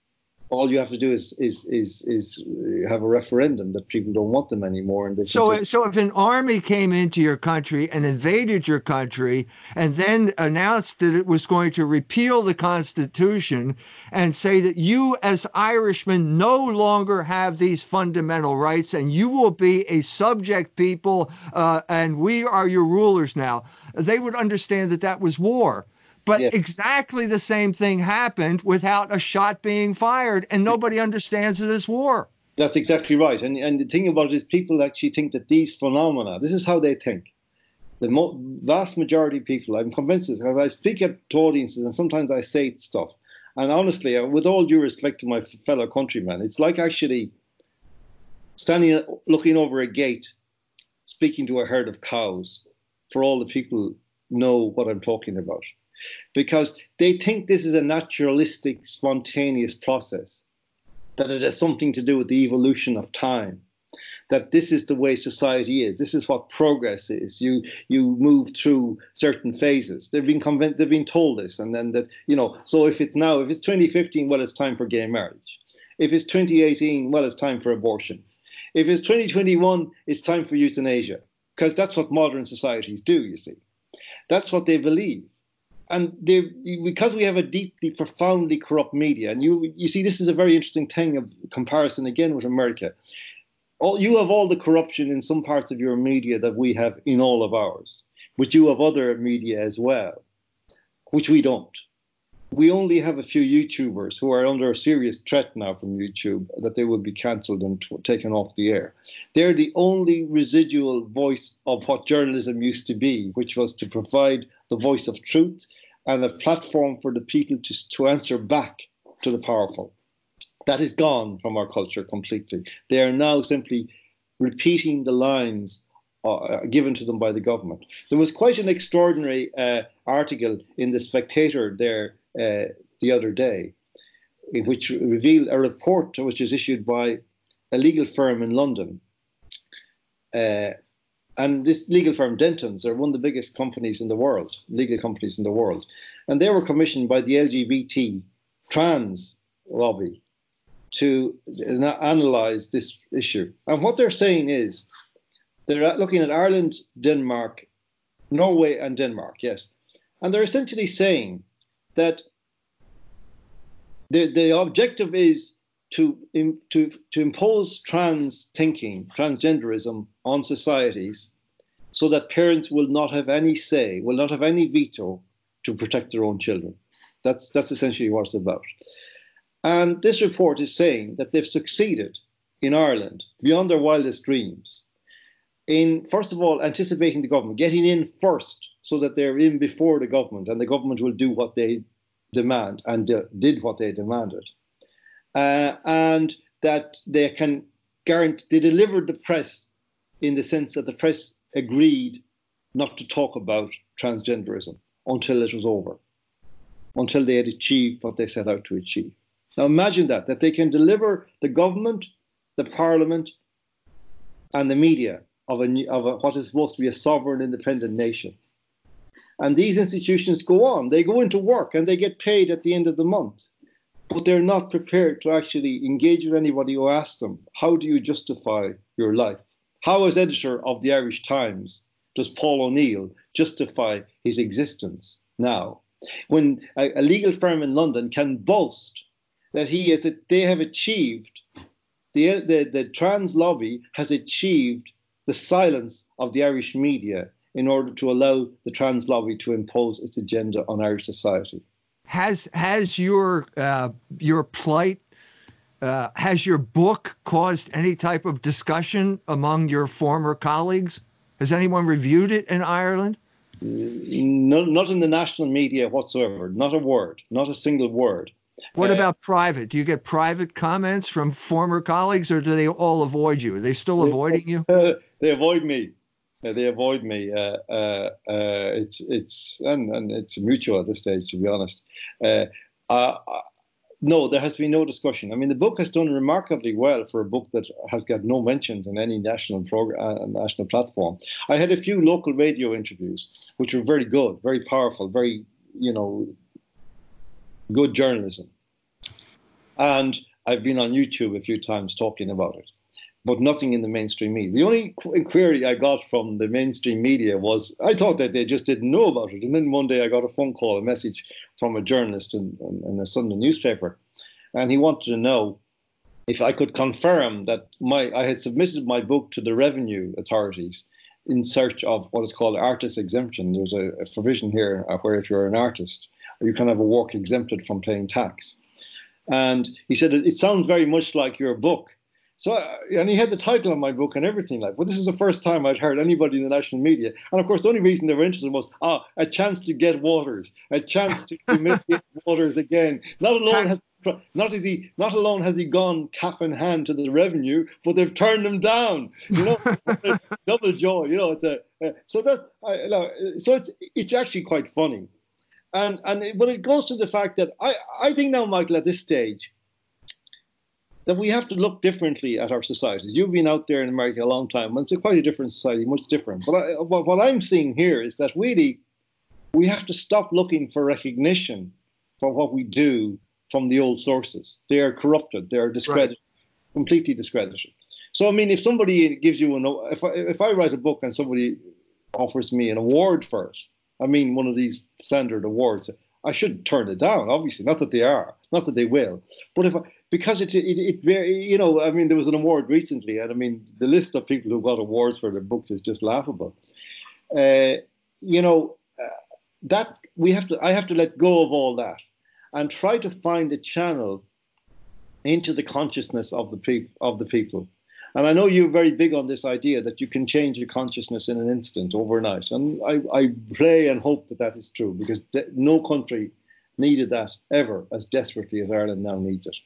[SPEAKER 2] all you have to do is is is is have a referendum that people don't want them anymore and
[SPEAKER 1] so so if an army came into your country and invaded your country and then announced that it was going to repeal the constitution and say that you as irishmen no longer have these fundamental rights and you will be a subject people uh, and we are your rulers now they would understand that that was war but yeah. exactly the same thing happened without a shot being fired, and nobody understands it as war.
[SPEAKER 2] That's exactly right. And, and the thing about it is, people actually think that these phenomena, this is how they think. The mo- vast majority of people, I'm convinced this, I speak at audiences and sometimes I say stuff. And honestly, uh, with all due respect to my fellow countrymen, it's like actually standing, looking over a gate, speaking to a herd of cows for all the people know what I'm talking about because they think this is a naturalistic, spontaneous process, that it has something to do with the evolution of time. That this is the way society is. This is what progress is. You you move through certain phases. They've been convinced. They've been told this, and then that you know. So if it's now, if it's 2015, well, it's time for gay marriage. If it's 2018, well, it's time for abortion. If it's 2021, it's time for euthanasia, because that's what modern societies do. You see, that's what they believe and they, because we have a deeply, profoundly corrupt media, and you you see, this is a very interesting thing of comparison again with America. All you have all the corruption in some parts of your media that we have in all of ours, but you have other media as well, which we don't. We only have a few YouTubers who are under a serious threat now from YouTube that they will be cancelled and t- taken off the air. They're the only residual voice of what journalism used to be, which was to provide the voice of truth and a platform for the people to, to answer back to the powerful. That is gone from our culture completely. They are now simply repeating the lines uh, given to them by the government. There was quite an extraordinary uh, article in the Spectator there uh, the other day, which revealed a report which was issued by a legal firm in London. And this legal firm, Dentons, are one of the biggest companies in the world, legal companies in the world. And they were commissioned by the LGBT trans lobby to analyze this issue. And what they're saying is they're looking at Ireland, Denmark, Norway, and Denmark, yes. And they're essentially saying that the, the objective is to, to, to impose trans thinking, transgenderism on societies so that parents will not have any say, will not have any veto to protect their own children. That's, that's essentially what it's about. And this report is saying that they've succeeded in Ireland beyond their wildest dreams in, first of all, anticipating the government, getting in first so that they're in before the government and the government will do what they demand and uh, did what they demanded. Uh, and that they can guarantee, they delivered the press in the sense that the press agreed not to talk about transgenderism until it was over, until they had achieved what they set out to achieve. Now imagine that, that they can deliver the government, the parliament, and the media of, a, of a, what is supposed to be a sovereign independent nation. And these institutions go on, they go into work and they get paid at the end of the month. But they're not prepared to actually engage with anybody who asks them, How do you justify your life? How, as editor of the Irish Times, does Paul O'Neill justify his existence now? When a, a legal firm in London can boast that he is that they have achieved the, the, the trans lobby has achieved the silence of the Irish media in order to allow the trans lobby to impose its agenda on Irish society.
[SPEAKER 1] Has has your uh, your plight uh, has your book caused any type of discussion among your former colleagues? Has anyone reviewed it in Ireland?
[SPEAKER 2] No, not in the national media whatsoever. Not a word. Not a single word.
[SPEAKER 1] What uh, about private? Do you get private comments from former colleagues, or do they all avoid you? Are they still avoiding you? (laughs)
[SPEAKER 2] They avoid me. Uh, they avoid me. Uh, uh, uh, it's it's and, and it's mutual at this stage, to be honest. Uh, uh, no, there has been no discussion. I mean, the book has done remarkably well for a book that has got no mentions in any national program, national platform. I had a few local radio interviews, which were very good, very powerful, very you know, good journalism. And I've been on YouTube a few times talking about it but nothing in the mainstream media. The only query I got from the mainstream media was I thought that they just didn't know about it. And then one day I got a phone call, a message from a journalist in, in, a Sunday newspaper, and he wanted to know if I could confirm that my I had submitted my book to the revenue authorities in search of what is called artist exemption. There's a, a provision here uh, where if you're an artist, you can have a work exempted from paying tax. And he said it sounds very much like your book so, and he had the title of my book and everything like. well, this is the first time I'd heard anybody in the national media, and of course, the only reason they were interested was ah, a chance to get Waters, a chance to (laughs) humiliate Waters again. Not alone has not has he not alone has he gone cap in hand to the revenue, but they've turned him down. You know, (laughs) double joy. You know, it's a, uh, so that's I, so it's it's actually quite funny, and and but it goes to the fact that I I think now, Michael, at this stage that we have to look differently at our societies. You've been out there in America a long time, and it's a quite a different society, much different. But I, what I'm seeing here is that really we have to stop looking for recognition for what we do from the old sources. They are corrupted, they are discredited, right. completely discredited. So, I mean, if somebody gives you an, if I, if I write a book and somebody offers me an award for it, I mean, one of these standard awards, I should turn it down, obviously. Not that they are, not that they will. But if I, because it, it, it very, you know, I mean, there was an award recently, and I mean, the list of people who got awards for their books is just laughable. Uh, you know, uh, that we have to, I have to let go of all that and try to find a channel into the consciousness of the people of the people. And I know you're very big on this idea that you can change your consciousness in an instant, overnight. And I, I pray and hope that that is true because de- no country needed that ever as desperately as Ireland now needs it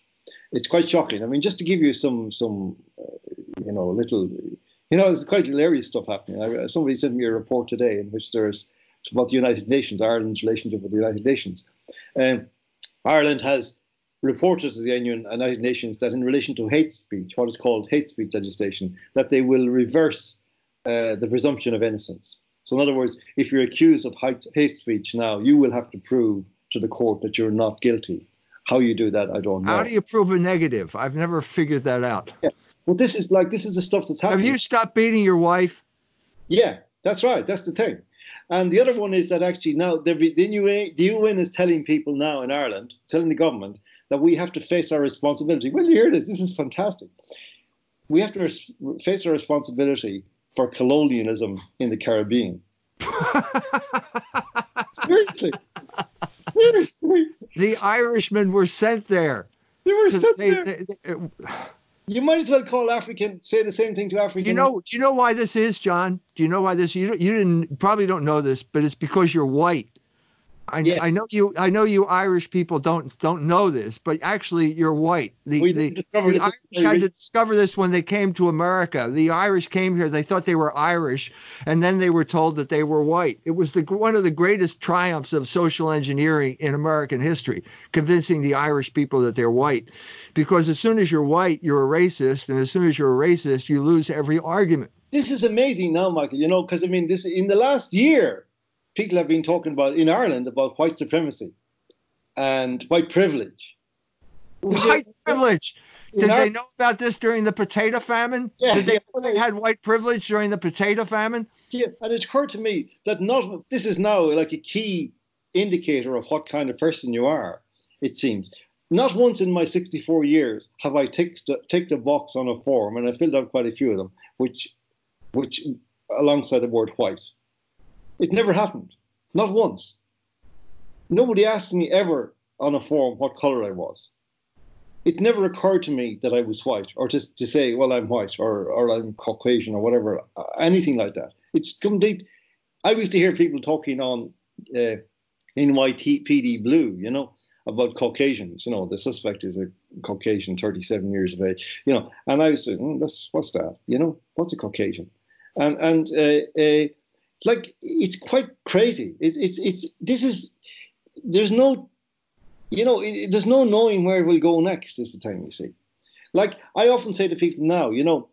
[SPEAKER 2] it's quite shocking. I mean, just to give you some some uh, you know little you know it's quite hilarious stuff happening. I, somebody sent me a report today in which there's about the United Nations, Ireland's relationship with the United Nations. Um, Ireland has reported to the United Nations that in relation to hate speech, what is called hate speech legislation, that they will reverse uh, the presumption of innocence. So, in other words, if you're accused of hate speech now, you will have to prove to the court that you're not guilty. How you do that, I don't know.
[SPEAKER 1] How do you prove a negative? I've never figured that out.
[SPEAKER 2] Yeah. Well, this is like this is the stuff that's happening.
[SPEAKER 1] Have you stopped beating your wife?
[SPEAKER 2] Yeah, that's right. That's the thing. And the other one is that actually now the, the, UN, the UN is telling people now in Ireland, telling the government that we have to face our responsibility. Well, you hear this? This is fantastic. We have to res- face our responsibility for colonialism in the Caribbean. (laughs) Seriously.
[SPEAKER 1] Seriously. The Irishmen were sent there.
[SPEAKER 2] They were sent they, there. They, they, you might as well call African, say the same thing to African.
[SPEAKER 1] You know, do you know why this is, John? Do you know why this? You, you didn't probably don't know this, but it's because you're white. I, yeah. I know you. I know you Irish people don't don't know this, but actually you're white. The, we the, the Irish had to discover this when they came to America. The Irish came here. They thought they were Irish, and then they were told that they were white. It was the one of the greatest triumphs of social engineering in American history, convincing the Irish people that they're white, because as soon as you're white, you're a racist, and as soon as you're a racist, you lose every argument.
[SPEAKER 2] This is amazing now, Michael. You know, because I mean, this in the last year people have been talking about in Ireland about white supremacy and white privilege.
[SPEAKER 1] White privilege. Did they know about this during the potato famine? Yeah, Did they know they had white privilege during the potato famine?
[SPEAKER 2] Yeah, and it occurred to me that not this is now like a key indicator of what kind of person you are. It seems not once in my 64 years have I ticked ticked a box on a form, and I filled out quite a few of them, which which alongside the word white. It never happened. Not once. Nobody asked me ever on a form what color I was. It never occurred to me that I was white or to, to say, well, I'm white or, or I'm Caucasian or whatever, uh, anything like that. It's complete. I used to hear people talking on uh, NYPD Blue, you know, about Caucasians. You know, the suspect is a Caucasian, 37 years of age, you know, and I was saying, mm, that's, what's that? You know, what's a Caucasian? and and uh, uh, like it's quite crazy. It's it's it's this is there's no you know it, there's no knowing where it will go next. Is the thing you see. Like I often say to people now, you know,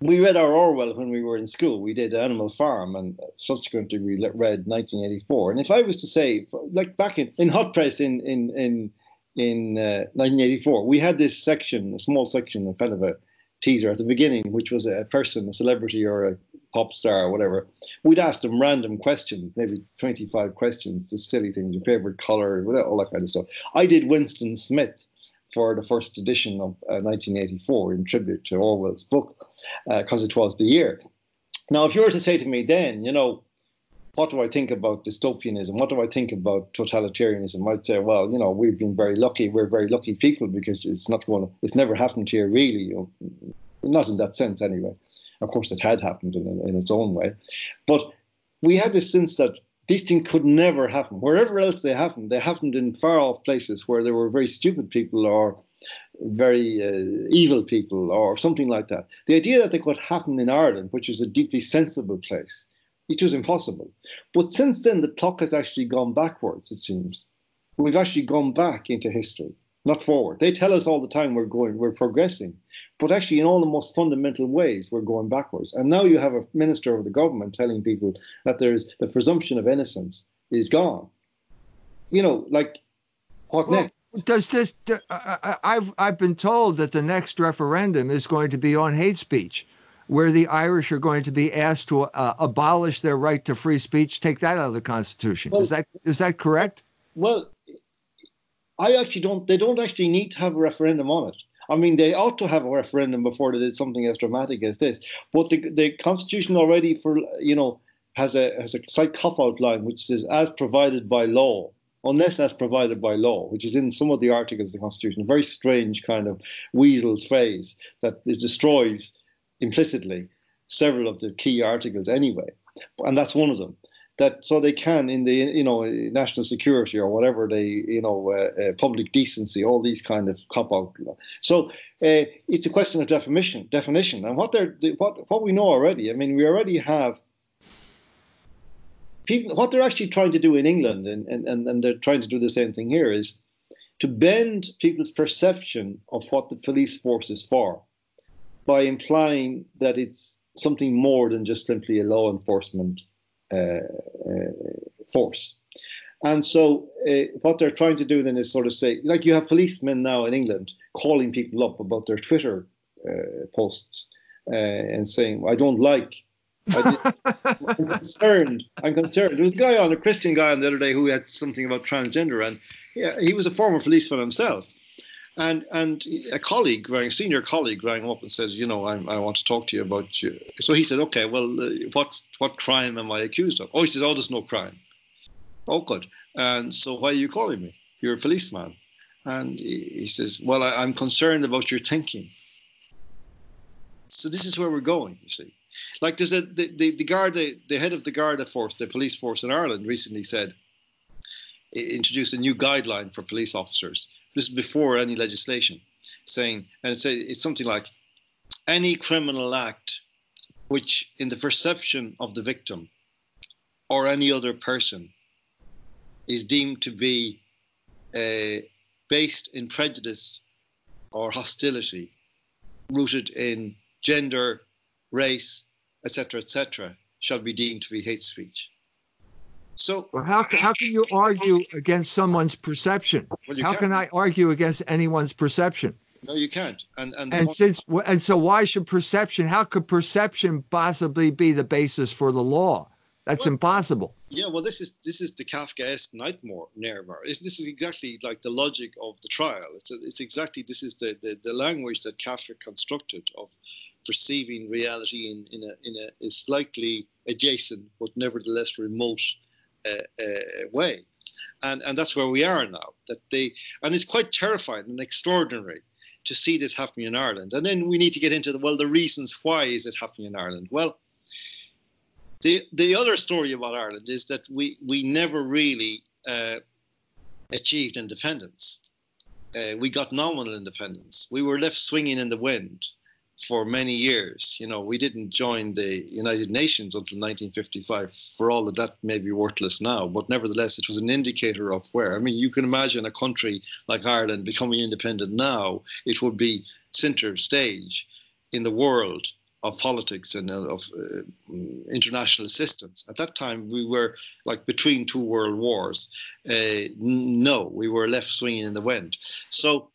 [SPEAKER 2] we read our Orwell when we were in school. We did Animal Farm, and subsequently we read 1984. And if I was to say, like back in, in Hot Press in in in in uh, 1984, we had this section, a small section, a kind of a teaser at the beginning, which was a person, a celebrity or a pop star or whatever. We'd ask them random questions, maybe 25 questions, just silly things, your favorite color, all that kind of stuff. I did Winston Smith for the first edition of uh, 1984 in tribute to Orwell's book, because uh, it was the year. Now, if you were to say to me then, you know, what do I think about dystopianism? What do I think about totalitarianism? I'd say, well, you know, we've been very lucky. We're very lucky people because it's not going to, it's never happened here really, not in that sense anyway. Of course, it had happened in, in its own way. But we had this sense that these things could never happen. Wherever else they happened, they happened in far off places where there were very stupid people or very uh, evil people or something like that. The idea that they could happen in Ireland, which is a deeply sensible place, it was impossible. But since then, the clock has actually gone backwards, it seems. We've actually gone back into history, not forward. They tell us all the time we're going, we're progressing. But actually, in all the most fundamental ways, we're going backwards. And now you have a minister of the government telling people that there's the presumption of innocence is gone. You know, like what well, next?
[SPEAKER 1] Does this? Uh, uh, uh, I've I've been told that the next referendum is going to be on hate speech where the Irish are going to be asked to uh, abolish their right to free speech, take that out of the Constitution. Well, is that is that correct?
[SPEAKER 2] Well, I actually don't. They don't actually need to have a referendum on it. I mean, they ought to have a referendum before they did something as dramatic as this. But the the Constitution already, for you know, has a has a slight cop out line which says as provided by law unless as provided by law, which is in some of the articles of the Constitution, a very strange kind of weasel phrase that destroys implicitly several of the key articles anyway, and that's one of them. That so they can in the you know national security or whatever they you know uh, uh, public decency all these kind of cop out. So uh, it's a question of definition definition and what they're what what we know already. I mean we already have people what they're actually trying to do in England and, and, and they're trying to do the same thing here is to bend people's perception of what the police force is for by implying that it's something more than just simply a law enforcement force. And so, uh, what they're trying to do then is sort of say, like you have policemen now in England calling people up about their Twitter uh, posts uh, and saying, "I don't like." I am (laughs) concerned. I'm concerned. There was a guy on a Christian guy on the other day who had something about transgender, and yeah, he was a former policeman himself, and and a colleague, a senior colleague, rang up and said, you know, I, I want to talk to you about you. So he said, okay, well, uh, what what crime am I accused of? Oh, he says, oh, there's no crime. Oh, good. And so why are you calling me? You're a policeman. And he, he says, well, I, I'm concerned about your thinking. So this is where we're going, you see. Like there's a the, the, the, the head of the Garda force, the police force in Ireland recently said, introduced a new guideline for police officers this is before any legislation, saying, and it's, it's something like any criminal act which, in the perception of the victim or any other person, is deemed to be uh, based in prejudice or hostility, rooted in gender, race, etc., etc., shall be deemed to be hate speech. So
[SPEAKER 1] well, how how can you argue against someone's perception? Well, how can. can I argue against anyone's perception?
[SPEAKER 2] No, you can't. And and,
[SPEAKER 1] and since and so why should perception? How could perception possibly be the basis for the law? That's well, impossible.
[SPEAKER 2] Yeah, well, this is this is the Kafkaesque nightmare. This is exactly like the logic of the trial. It's a, it's exactly this is the, the the language that Kafka constructed of perceiving reality in in a in a, a slightly adjacent but nevertheless remote way. And, and that's where we are now. That they and it's quite terrifying and extraordinary to see this happening in Ireland. And then we need to get into the well, the reasons why is it happening in Ireland? Well, the the other story about Ireland is that we we never really uh, achieved independence. Uh, we got nominal independence. We were left swinging in the wind for many years. You know, we didn't join the United Nations until 1955. For all of that may be worthless now, but nevertheless, it was an indicator of where. I mean, you can imagine a country like Ireland becoming independent now, it would be center stage in the world of politics and of uh, international assistance. At that time, we were like between two world wars. Uh, no, we were left swinging in the wind. So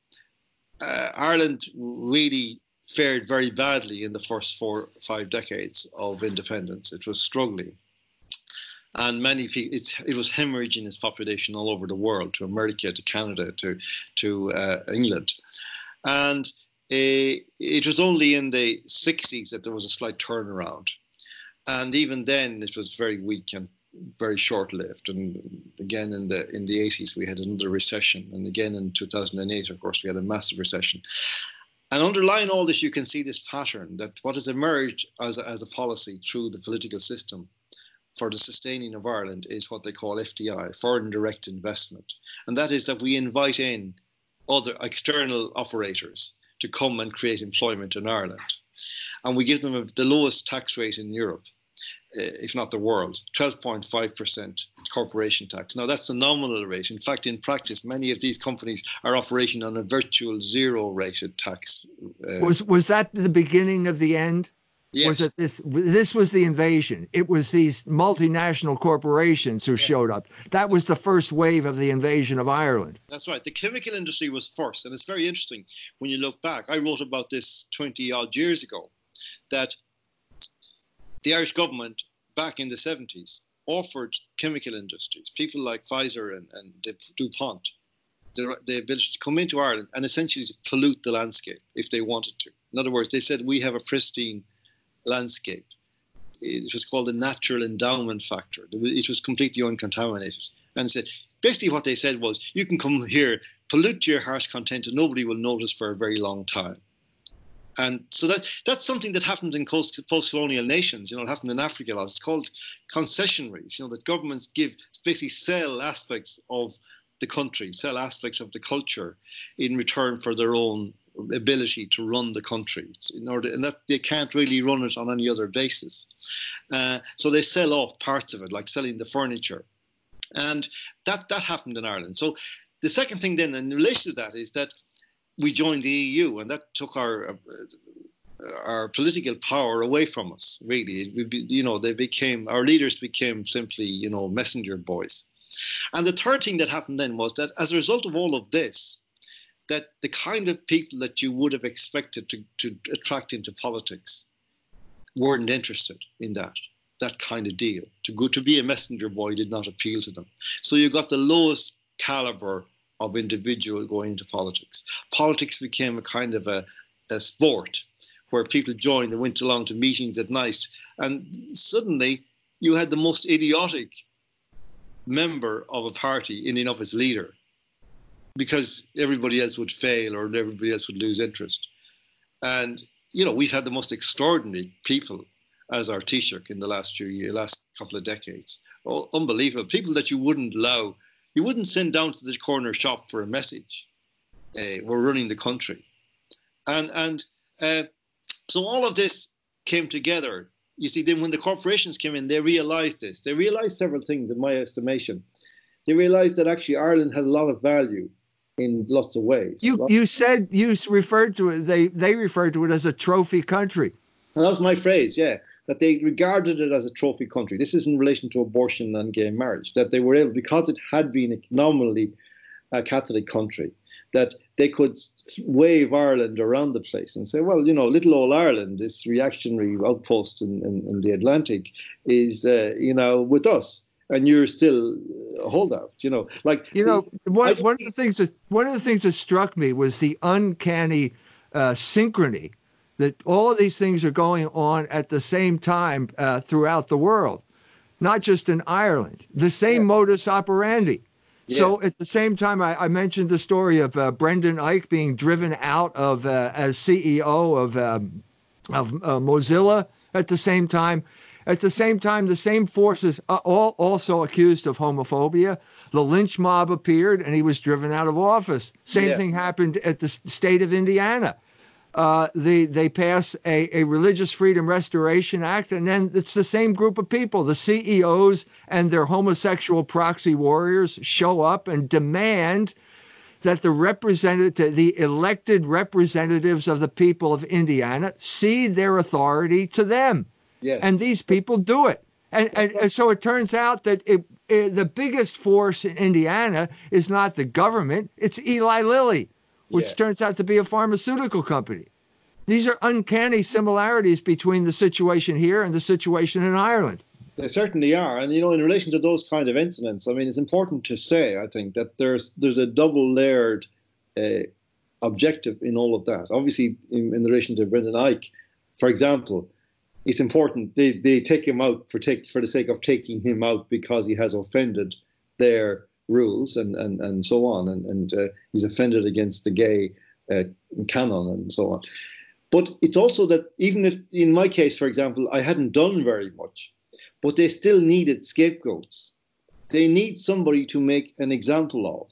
[SPEAKER 2] uh, Ireland really fared very badly in the first four five decades of independence. It was struggling. And many people, it was hemorrhaging its population all over the world, to America, to Canada, to to uh, England, and uh, it was only in the 60s that there was a slight turnaround, and even then it was very weak and very short-lived. And again, in the in the 80s, we had another recession, and again in 2008, of course, we had a massive recession. And underlying all this, you can see this pattern that what has emerged as a, as a policy through the political system for the sustaining of Ireland is what they call FDI, foreign direct investment. And that is that we invite in other external operators to come and create employment in Ireland. And we give them the lowest tax rate in Europe. Uh, if not the world, 12.5% corporation tax. Now, that's the nominal rate. In fact, in practice, many of these companies are operating on a virtual zero rated tax.
[SPEAKER 1] Uh, was, was that the beginning of the end?
[SPEAKER 2] Yes.
[SPEAKER 1] Was it this? This was the invasion. It was these multinational corporations who yeah. showed up. That was the first wave of the invasion of Ireland.
[SPEAKER 2] That's right. The chemical industry was first, and it's very interesting when you look back. I wrote about this twenty odd years ago, that the Irish government back in the 70s offered chemical industries, people like Pfizer and, and DuPont, the, the ability to come into Ireland and essentially to pollute the landscape if they wanted to. In other words, they said, We have a pristine landscape. It was called the natural endowment factor. It was completely uncontaminated. And said, basically what they said was, you can come here, pollute your heart's content, and nobody will notice for a very long time. And so that that's something that happened in post-colonial nations. You know, it happened in Africa a lot. It's called concessionaries. You know, that governments give basically sell aspects of the country, sell aspects of the culture in return for their own ability to run the country in order and that they can't really run it on any other basis uh, so they sell off parts of it like selling the furniture and that that happened in ireland so the second thing then in relation to that is that we joined the EU, and that took our uh, our political power away from us. Really, we, you know, they became our leaders became simply, you know, messenger boys. And the third thing that happened then was that as a result of all of this, that the kind of people that you would have expected to, to attract into politics weren't interested in that that kind of deal. To go to be a messenger boy did not appeal to them. So you got the lowest caliber of individual going into politics. Politics became a kind of a, a sport where people joined and went along to meetings at night, and suddenly you had the most idiotic member of a party in and of its leader because everybody else would fail or everybody else would lose interest. And, you know, we've had the most extraordinary people as our Taoiseach in the last few years, last couple of decades. Oh, unbelievable. People that you wouldn't allow you wouldn't send down to the corner shop for a message. Uh, we're running the country, and and uh, so all of this came together. You see, then when the corporations came in, they realised this. They realised several things, in my estimation. They realised that actually Ireland had a lot of value in lots of ways.
[SPEAKER 1] You you said you referred to it. They they referred to it as a trophy country.
[SPEAKER 2] And that was my phrase. Yeah, that they regarded it as a trophy country. This is in relation to abortion and gay marriage, that they were able, because it had been nominally a Catholic country, that they could wave Ireland around the place and say, well, you know, little old Ireland, this reactionary outpost in, in, in the Atlantic, is, uh, you know, with us. And you're still a holdout, you know. Like
[SPEAKER 1] you know, one, one of the things that one of the things that struck me was the uncanny uh, synchrony that all of these things are going on at the same time uh, throughout the world, not just in Ireland. The same yeah. modus operandi. Yeah. So at the same time, I, I mentioned the story of uh, Brendan Eich being driven out of uh, as CEO of um, of uh, Mozilla. At the same time, at the same time, the same forces all also accused of homophobia. The lynch mob appeared, and he was driven out of office. Same yeah. thing happened at the state of Indiana uh, the, they pass a, a Religious Freedom Restoration Act, and then it's the same group of people. The CEOs and their homosexual proxy warriors show up and demand that the representative, the elected representatives of the people of Indiana, cede their authority to them.
[SPEAKER 2] Yes.
[SPEAKER 1] And these people do it. And, and, and so it turns out that it, it, the biggest force in Indiana is not the government, it's Eli Lilly, which
[SPEAKER 2] Yeah.
[SPEAKER 1] turns out to be a pharmaceutical company. These are uncanny similarities between the situation here and the situation in Ireland.
[SPEAKER 2] They certainly are, and you know, in relation to those kind of incidents, I mean, it's important to say, I think, that there's there's a double layered uh, objective in all of that. Obviously, in, in relation to Brendan Eich, for example, it's important they, they take him out for take for the sake of taking him out because he has offended their rules and and, and so on, and and uh, he's offended against the gay uh, canon and so on. But it's also that even if, in my case, for example, I hadn't done very much, but they still needed scapegoats. They need somebody to make an example of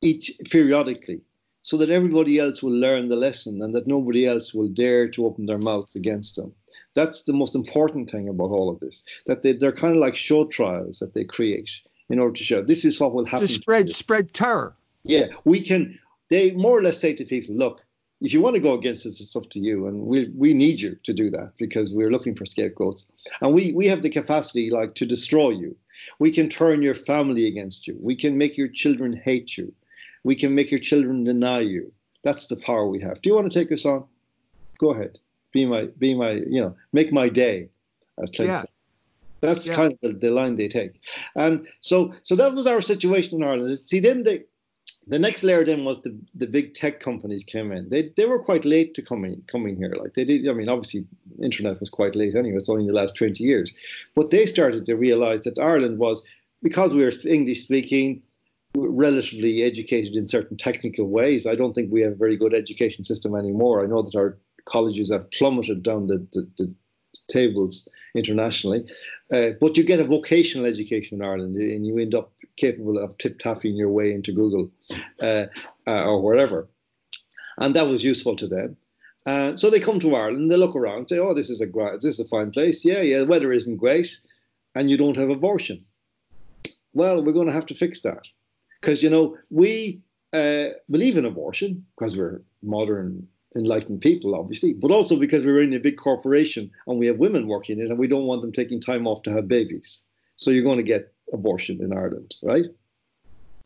[SPEAKER 2] each periodically so that everybody else will learn the lesson and that nobody else will dare to open their mouths against them. That's the most important thing about all of this. That they, they're kind of like show trials that they create in order to show this is what will happen.
[SPEAKER 1] To spread spread terror.
[SPEAKER 2] Yeah, we can. They more or less say to people, look, if you want to go against us, it's up to you, and we we need you to do that because we're looking for scapegoats, and we we have the capacity like to destroy you. We can turn your family against you. We can make your children hate you. We can make your children deny you. That's the power we have. Do you want to take us on? Go ahead. Be my be my you know make my day,
[SPEAKER 1] Yeah.
[SPEAKER 2] said. That's
[SPEAKER 1] Yeah.
[SPEAKER 2] kind of the, the line they take. And so so that was our situation in Ireland. See, then they the next layer then was the, the big tech companies came in. They they were quite late to coming coming here. Like they did. I mean, obviously, internet was quite late anyway. It's only in the last twenty years, but they started to realise that Ireland was because we were English speaking, relatively educated in certain technical ways. I don't think we have a very good education system anymore. I know that our colleges have plummeted down the, the, the tables internationally, uh, but you get a vocational education in Ireland, and you end up capable of tip tapping your way into Google uh, uh, or wherever, and that was useful to them. Uh, so they come to Ireland, they look around, say, "Oh, this is a this is a fine place. Yeah, yeah, the weather isn't great, and you don't have abortion. Well, we're going to have to fix that because you know we uh, believe in abortion because we're modern enlightened people, obviously, but also because we're in a big corporation and we have women working in it and we don't want them taking time off to have babies. So you're going to get abortion in Ireland, right?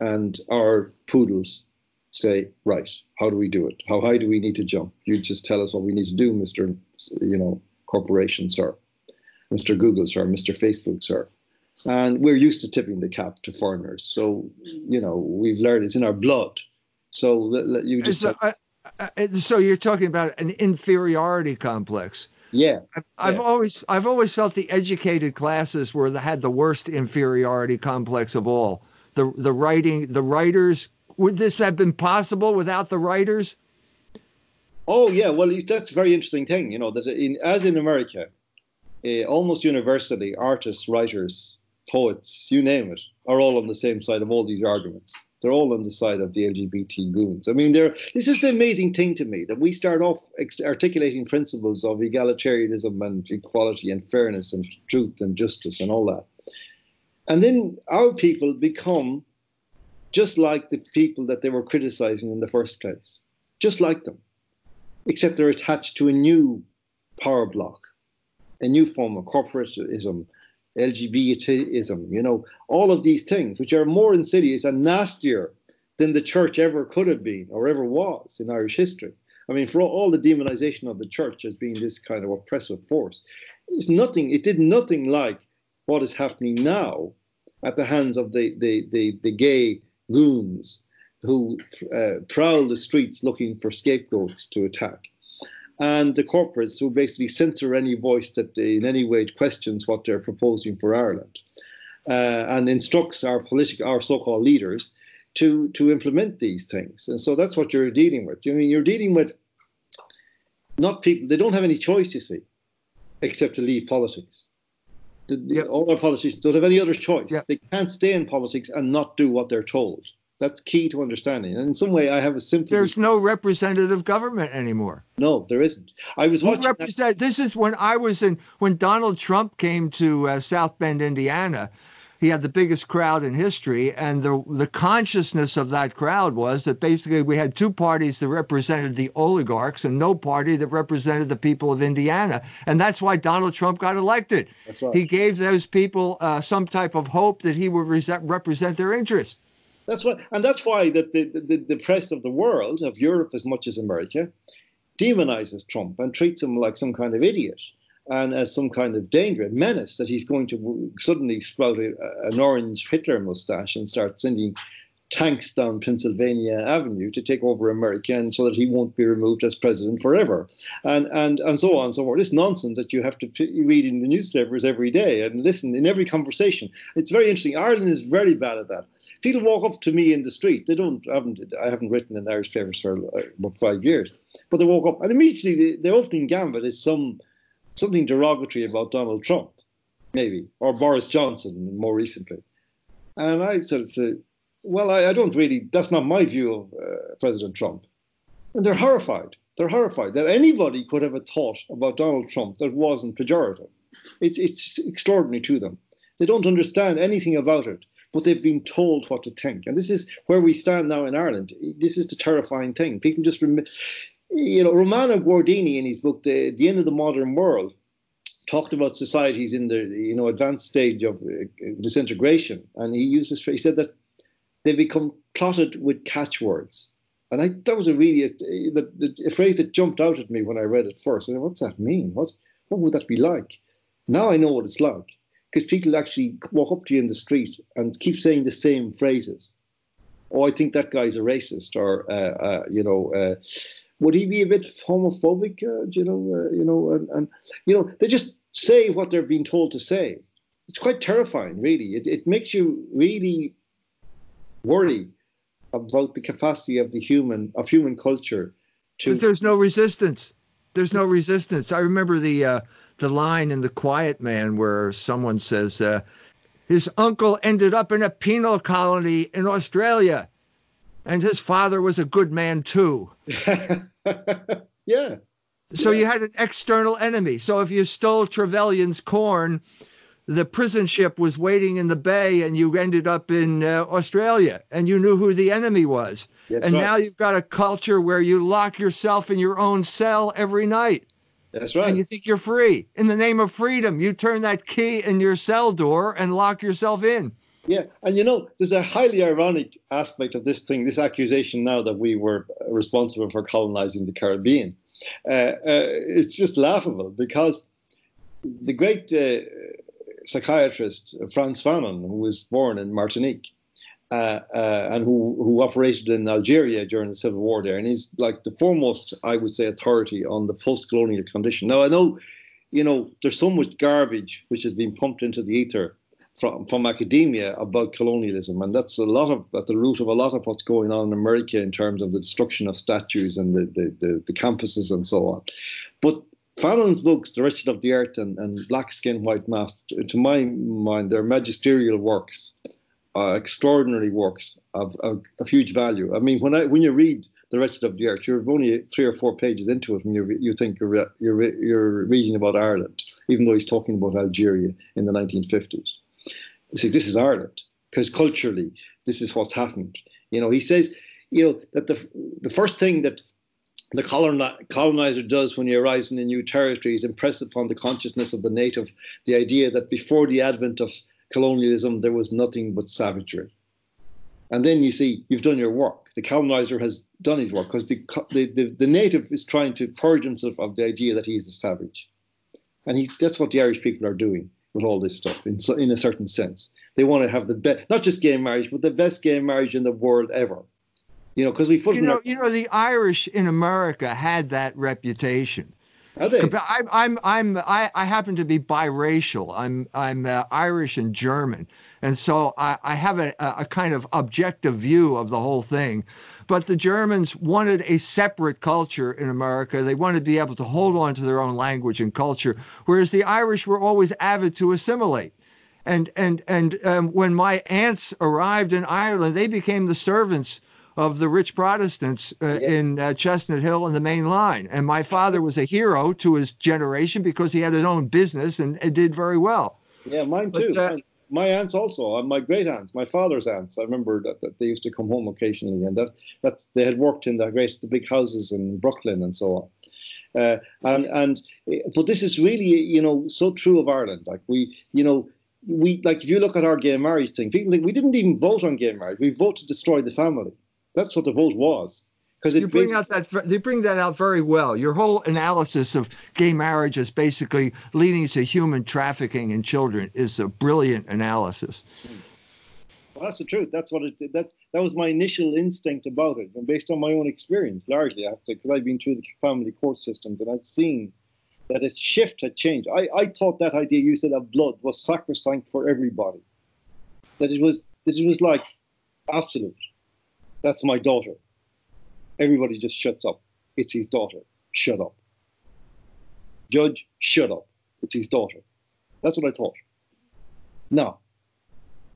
[SPEAKER 2] And our poodles say, right, how do we do it? How high do we need to jump? You just tell us what we need to do, Mr. You know, corporation, sir, Mr. Google, sir, Mr. Facebook, sir. And we're used to tipping the cap to foreigners. So, you know, we've learned it's in our blood. So let, let you just
[SPEAKER 1] so you're talking about an inferiority complex.
[SPEAKER 2] yeah,
[SPEAKER 1] I've, I've
[SPEAKER 2] Yeah.
[SPEAKER 1] always I've always felt the educated classes were the, had the worst inferiority complex of all. The the writing the writers would this have been possible without the writers?
[SPEAKER 2] Oh yeah, well that's a very interesting thing. You know that in as in America, uh, almost universally, artists, writers, poets, you name it, are all on the same side of all these arguments. They're all on the side of the LGBT goons. I mean, this is the amazing thing to me that we start off articulating principles of egalitarianism and equality and fairness and truth and justice and all that. And then our people become just like the people that they were criticizing in the first place, just like them except they're attached to a new power block, a new form of corporatism, LGBTism, you know, all of these things, which are more insidious and nastier than the church ever could have been or ever was in Irish history. I mean, for all the demonization of the church as being this kind of oppressive force, it's nothing, it did nothing like what is happening now at the hands of the, the, the, the gay goons who uh, prowl the streets looking for scapegoats to attack. And the corporates who basically censor any voice that in any way questions what they're proposing for Ireland uh, and instructs our political, our so-called leaders to, to implement these things. And so that's what you're dealing with. I mean, you're dealing with not people, they don't have any choice, you see, except to leave politics. The,
[SPEAKER 1] Yep.
[SPEAKER 2] All our politicians don't have any other choice.
[SPEAKER 1] Yep.
[SPEAKER 2] They can't stay in politics and not do what they're told. That's key to understanding. And in some way, I have a sympathy.
[SPEAKER 1] There's no representative government anymore.
[SPEAKER 2] No, there isn't. I was watching.
[SPEAKER 1] Represent, this is when I was in when Donald Trump came to uh, South Bend, Indiana he had the biggest crowd in history, and the the consciousness of that crowd was that basically we had two parties that represented the oligarchs and no party that represented the people of Indiana, and that's why Donald Trump got elected.
[SPEAKER 2] That's right.
[SPEAKER 1] He gave those people uh, some type of hope that he would represent their interests.
[SPEAKER 2] That's what, and that's why that the, the the press of the world, of Europe as much as America, demonizes Trump and treats him like some kind of idiot and as some kind of danger, menace that he's going to suddenly sprout a, an orange Hitler mustache and start sending tanks down Pennsylvania Avenue to take over America and so that he won't be removed as president forever. And and and so on and so forth. This nonsense that you have to read in the newspapers every day and listen in every conversation. It's very interesting. Ireland is very bad at that. People walk up to me in the street. They don't I haven't I haven't written in Irish papers for uh, about five years. But they walk up and immediately the, the opening gambit is some something derogatory about Donald Trump, maybe, or Boris Johnson more recently. And I sort of say, well, I, I don't really, that's not my view of uh, President Trump. And they're horrified. They're horrified that anybody could have a thought about Donald Trump that wasn't pejorative. It's, it's extraordinary to them. They don't understand anything about it, but they've been told what to think. And this is where we stand now in Ireland. This is the terrifying thing. People just rem- you know, Romano Guardini in his book, the, the End of the Modern World, talked about societies in the you know advanced stage of uh, disintegration, and he used this. He said that they become clotted with catchwords, and I that was a really a, the, a phrase that jumped out at me when I read it first. I said, "What's that mean? What what would that be like?" Now I know what it's like because people actually walk up to you in the street and keep saying the same phrases. Oh, I think that guy's a racist, or uh, uh, you know, uh, would he be a bit homophobic? Uh, you know, uh, you know, and, and, you know, they just say what they're being told to say. It's quite terrifying, really. It, it makes you really worry about the capacity of the human of human culture to.
[SPEAKER 1] But there's no resistance. There's no resistance. I remember the uh, the line in The Quiet Man where someone says. Uh, his uncle ended up in a penal colony in Australia and his father was a good man too. (laughs)
[SPEAKER 2] yeah.
[SPEAKER 1] So
[SPEAKER 2] yeah.
[SPEAKER 1] you had an external enemy. So if you stole Trevelyan's corn, the prison ship was waiting in the bay and you ended up in uh, Australia and you knew who the enemy was.
[SPEAKER 2] That's
[SPEAKER 1] and
[SPEAKER 2] right.
[SPEAKER 1] now you've got a culture where you lock yourself in your own cell every night.
[SPEAKER 2] That's right.
[SPEAKER 1] And you think you're free. In the name of freedom, you turn that key in your cell door and lock yourself in.
[SPEAKER 2] Yeah, and you know, there's a highly ironic aspect of this thing, this accusation now that we were responsible for colonizing the Caribbean. Uh, uh, it's just laughable because the great uh, psychiatrist Frantz Fanon, who was born in Martinique uh, uh, and who, who operated in Algeria during the Civil War there, and he's like the foremost, I would say, authority on the post-colonial condition. Now, I know, you know, there's so much garbage which has been pumped into the ether from, from academia about colonialism, and that's a lot of at the root of a lot of what's going on in America in terms of the destruction of statues and the the, the, the campuses and so on. But Fanon's books, The Wretched of the Earth and, and Black Skin, White Mask, to my mind, they're magisterial works, uh, extraordinary works of, of, of, huge value. I mean, when I when you read The Wretched of the Earth, you're only three or four pages into it, and you you think you're you're you're reading about Ireland, even though he's talking about Algeria in the 1950s see, this is Ireland because culturally, this is what's happened. You know, he says, you know, that the the first thing that the colonizer does when he arrives in a new territory is impress upon the consciousness of the native the idea that before the advent of colonialism, there was nothing but savagery. And then you see, you've done your work. The colonizer has done his work because the, the, the, the, native is trying to purge himself of the idea that he is a savage. And he, that's what the Irish people are doing with all this stuff in, so, in a certain sense. They want to have the best, not just gay marriage, but the best gay marriage in the world ever. You know, because we put
[SPEAKER 1] you know, our- you know, the Irish in America had that reputation.
[SPEAKER 2] Are they?
[SPEAKER 1] I'm, I'm, I'm, I, I happen to be biracial. I'm, I'm uh, Irish and German, and so I, I have a, a kind of objective view of the whole thing. But the Germans wanted a separate culture in America. They wanted to be able to hold on to their own language and culture, whereas the Irish were always avid to assimilate. And and and um, when my aunts arrived in Ireland, they became the servants of the rich Protestants uh, yeah. in uh, Chestnut Hill and the main line. And my father was a hero to his generation because he had his own business and it did very well.
[SPEAKER 2] Yeah, mine too. But, uh, my aunts also, uh, my great aunts, my father's aunts. I remember that, that, they used to come home occasionally, and that that they had worked in the great the big houses in Brooklyn and so on. Uh, and and but this is really you know so true of Ireland. Like we you know we like if you look at our gay marriage thing, people think we didn't even vote on gay marriage. We voted to destroy the family. That's what the vote was.
[SPEAKER 1] Because you bring out that they bring that out very well. Your whole analysis of gay marriage is basically leading to human trafficking in children is a brilliant analysis.
[SPEAKER 2] Well, that's the truth. That's what it. That that was my initial instinct about it, and based on my own experience, largely, I have to, because I've been through the family court systems and I've seen that a shift had changed. I, I thought that idea you said of blood was sacrosanct for everybody. That it was that it was like absolute. That's my daughter. Everybody just shuts up. It's his daughter. Shut up. Judge, shut up. It's his daughter. That's what I thought. Now,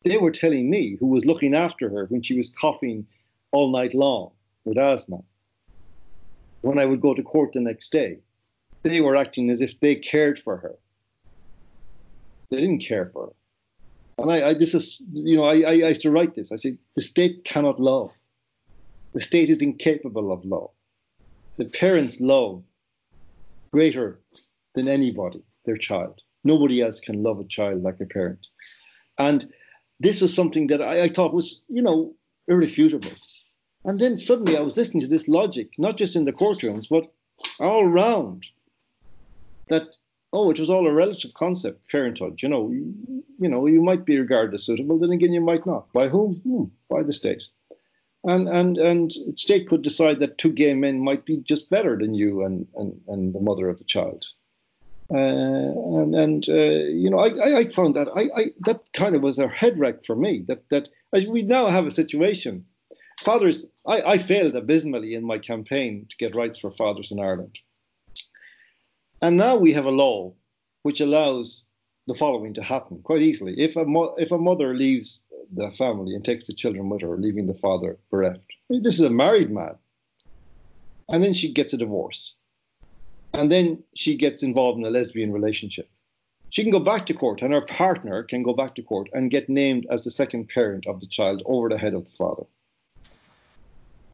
[SPEAKER 2] they were telling me who was looking after her when she was coughing all night long with asthma. When I would go to court the next day, they were acting as if they cared for her. They didn't care for her. And I, I this is, you know, I, I, used to write this. I said, the state cannot love. The state is incapable of love. The parents love greater than anybody their child. Nobody else can love a child like a parent. And this was something that I, I thought was, you know, irrefutable. And then suddenly I was listening to this logic, not just in the courtrooms, but all around. That oh, it was all a relative concept, parenthood. You know, you, you know, you might be regarded as suitable, then again, you might not. By whom? Hmm, by the state and and and state could decide that two gay men might be just better than you and and, and the mother of the child. Uh, and and uh, you know, I, I found that I, I that kind of was a head wreck for me. That that as we now have a situation, fathers. I, I failed abysmally in my campaign to get rights for fathers in Ireland, and now we have a law which allows the following to happen quite easily. If a mo- if a mother leaves the family and takes the children with her, leaving the father bereft. This is a married man. And then she gets a divorce. And then she gets involved in a lesbian relationship. She can go back to court, and her partner can go back to court and get named as the second parent of the child over the head of the father.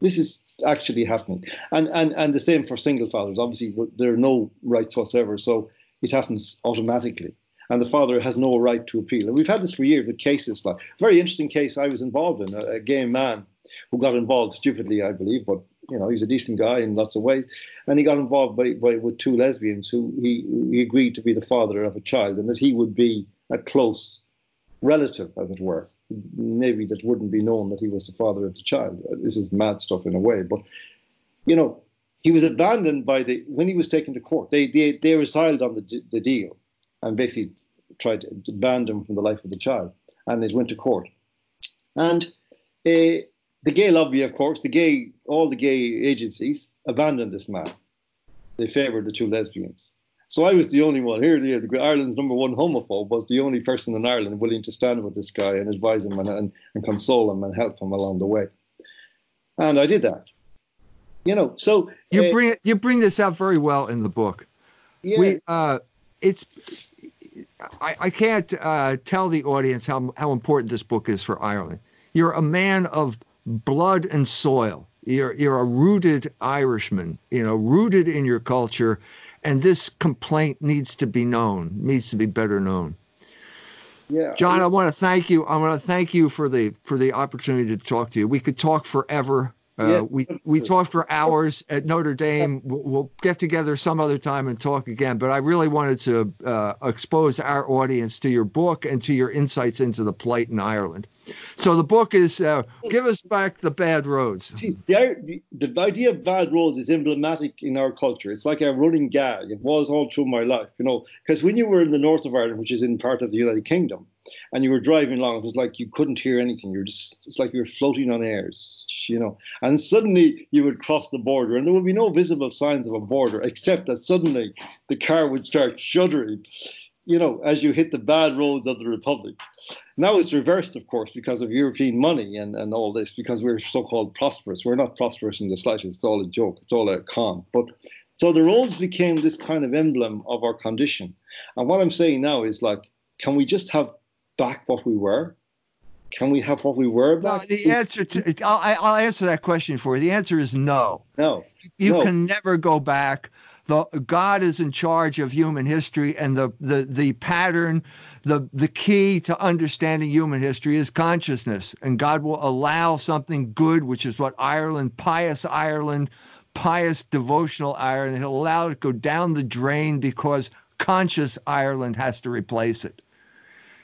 [SPEAKER 2] This is actually happening. And, and, and the same for single fathers. Obviously, there are no rights whatsoever, so it happens automatically and the father has no right to appeal. And we've had this for years with cases like very interesting case I was involved in, a, a gay man who got involved stupidly, I believe, but you know he's a decent guy in lots of ways, and he got involved by, by with two lesbians who he, he agreed to be the father of a child, and that he would be a close relative, as it were. Maybe that wouldn't be known that he was the father of the child. This is mad stuff in a way, but you know, he was abandoned by the when he was taken to court. They they they resiled on the the deal, and basically tried to ban him from the life of the child, and it went to court. And uh, the gay lobby, of course, the gay, all the gay agencies abandoned this man. They favoured the two lesbians. So I was the only one here. The, the, Ireland's number one homophobe was the only person in Ireland willing to stand with this guy and advise him and, and, and console him and help him along the way. And I did that. You know, so
[SPEAKER 1] you uh, bring you bring this out very well in the book. Yeah. We uh, it's I, I can't uh, tell the audience how, how important this book is for Ireland. You're a man of blood and soil. You're, you're a rooted Irishman, you know, rooted in your culture. And this complaint needs to be known, needs to be better known. Yeah. John, I, want to thank you. I want to thank you for the for the opportunity to talk to you. We could talk forever. Uh, yes. We we talked for hours at Notre Dame. We'll, we'll, get together some other time and talk again. But I really wanted to uh, expose our audience to your book and to your insights into the plight in Ireland. So the book is uh, "Give Us Back the Bad Roads."
[SPEAKER 2] See, the, the idea of bad roads is emblematic in our culture. It's like a running gag. It was all through my life, you know. Because when you were in the north of Ireland, which is in part of the United Kingdom, and you were driving along, it was like you couldn't hear anything. You're just it's like you were floating on airs, you know. And suddenly you would cross the border, and there would be no visible signs of a border, except that suddenly the car would start shuddering you know, as you hit the bad roads of the Republic. Now it's reversed, of course, because of European money and, and all this, because we're so called prosperous. We're not prosperous in the slightest. It's all a joke, it's all a con. But so the roads became this kind of emblem of our condition. And what I'm saying now is like, can we just have back what we were? Can we have what we were back?
[SPEAKER 1] No, the answer to I'll, I'll answer that question for you. The answer is no.
[SPEAKER 2] No.
[SPEAKER 1] You
[SPEAKER 2] no.
[SPEAKER 1] can never go back the God is in charge of human history, and the the the pattern, the the key to understanding human history is consciousness, and God will allow something good, which is what Ireland, pious Ireland, pious devotional Ireland, he'll allow it to go down the drain because conscious Ireland has to replace it.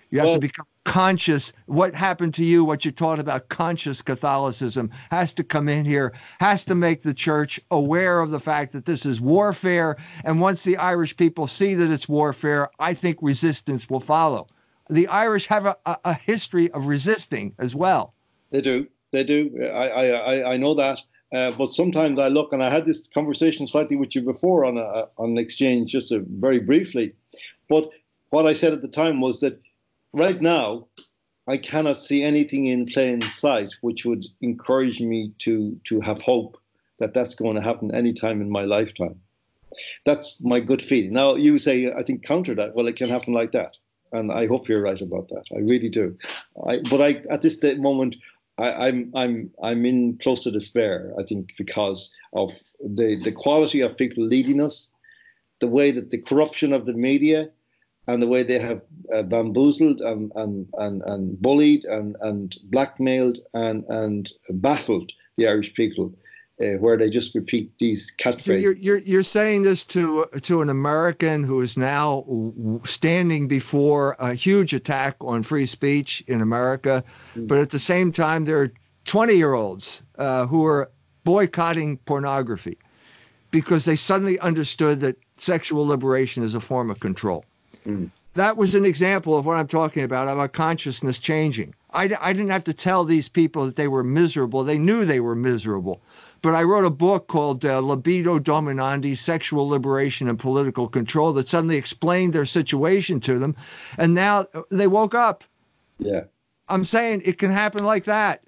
[SPEAKER 1] You have well, to become conscious. What happened to you, what you taught about conscious Catholicism, has to come in here, has to make the church aware of the fact that this is warfare. And once the Irish people see that it's warfare, I think resistance will follow. The Irish have a, a, a history of resisting as well.
[SPEAKER 2] They do. They do. I, I, I know that. Uh, but sometimes I look, and I had this conversation slightly with you before on a, on an exchange, just very briefly. But what I said at the time was that right now, I cannot see anything in plain sight which would encourage me to to have hope that that's going to happen anytime in my lifetime. That's my good feeling. Now you say I think counter that. Well, it can happen like that, and I hope you're right about that. I really do. I, but I at this moment. I, I'm I'm I'm in close to despair. I think because of the the quality of people leading us, the way that the corruption of the media, and the way they have uh, bamboozled and, and, and, and bullied and, and blackmailed and, and baffled the Irish people. Uh, where they just repeat these catchphrases.
[SPEAKER 1] You're, you're, you're saying this to to an American who is now standing before a huge attack on free speech in America, mm-hmm. but at the same time there are 20 year olds uh, who are boycotting pornography because they suddenly understood that sexual liberation is a form of control. Mm. That was an example of what I'm talking about, about consciousness changing. I, I didn't have to tell these people that they were miserable. They knew they were miserable. But I wrote a book called uh, Libido Dominandi Sexual Liberation and Political Control that suddenly explained their situation to them. And now they woke up.
[SPEAKER 2] Yeah.
[SPEAKER 1] I'm saying it can happen like that.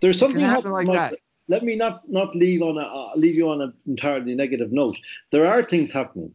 [SPEAKER 2] There's something happen like that. Let me not not leave on a uh, leave you on an entirely negative note. There are things happening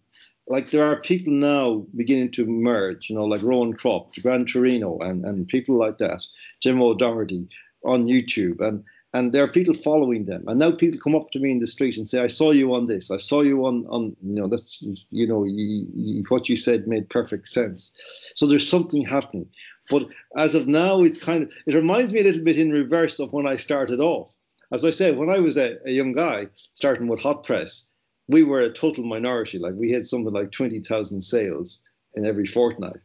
[SPEAKER 2] like there are people now beginning to emerge, you know, like Rowan Croft, Grand Torino, and, and people like that, Gemma O'Doherty on YouTube, and and there are people following them. And now people come up to me in the street and say, "I saw you on this. I saw you on on you know that's you know you, you, what you said made perfect sense." So there's something happening. But as of now, it's kind of it reminds me a little bit in reverse of when I started off. As I said, when I was a, a young guy starting with hot press, we were a total minority. Like we had something like 20,000 sales in every fortnight.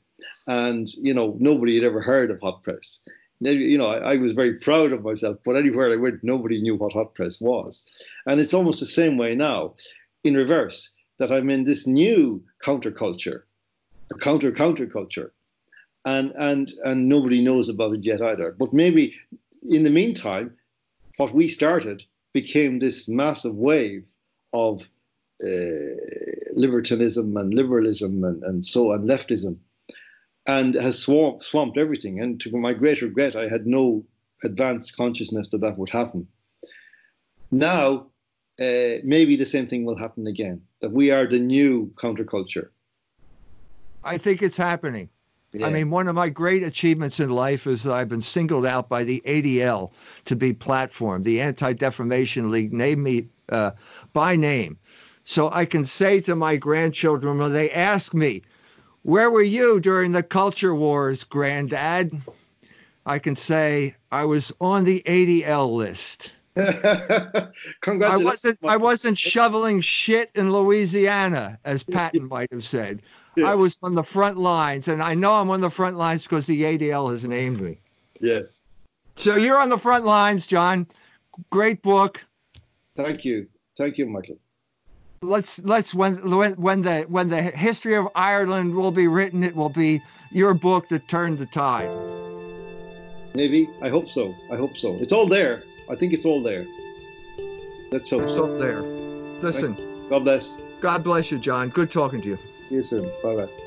[SPEAKER 2] And, you know, nobody had ever heard of hot press. You know, I, I, was very proud of myself, but anywhere I went, nobody knew what hot press was. And it's almost the same way now, in reverse, that I'm in this new counterculture, a counter counterculture. And, and, and nobody knows about it yet either. But maybe in the meantime, what we started became this massive wave of libertinism and liberalism and, and so on, leftism, and has swamped, swamped everything. And to my great regret, I had no advanced consciousness that that would happen. Now, uh, maybe the same thing will happen again, that we are the new counterculture.
[SPEAKER 1] I think it's happening. Yeah. I mean, one of my great achievements in life is that I've been singled out by the ADL to be platformed. The Anti Defamation League named me uh, by name so I can say to my grandchildren when they ask me, Where were you during the culture wars, granddad? I can say, I was on the ADL list. (laughs) I wasn't I wasn't shoveling shit in Louisiana, as Patton (laughs) might have said. Yes. I was on the front lines, and I know I'm on the front lines because the ADL has named me.
[SPEAKER 2] Yes.
[SPEAKER 1] So you're on the front lines, John. Great book.
[SPEAKER 2] Thank you. Thank you, Michael
[SPEAKER 1] let's let's when when when the when the history of Ireland will be written, it will be your book that turned the tide.
[SPEAKER 2] Maybe I hope so. I hope so. It's all there. I think it's all there. Let's hope
[SPEAKER 1] it's
[SPEAKER 2] so.
[SPEAKER 1] all there. Listen.
[SPEAKER 2] God bless.
[SPEAKER 1] God bless you, John. Good talking to you.
[SPEAKER 2] See you soon. Bye bye.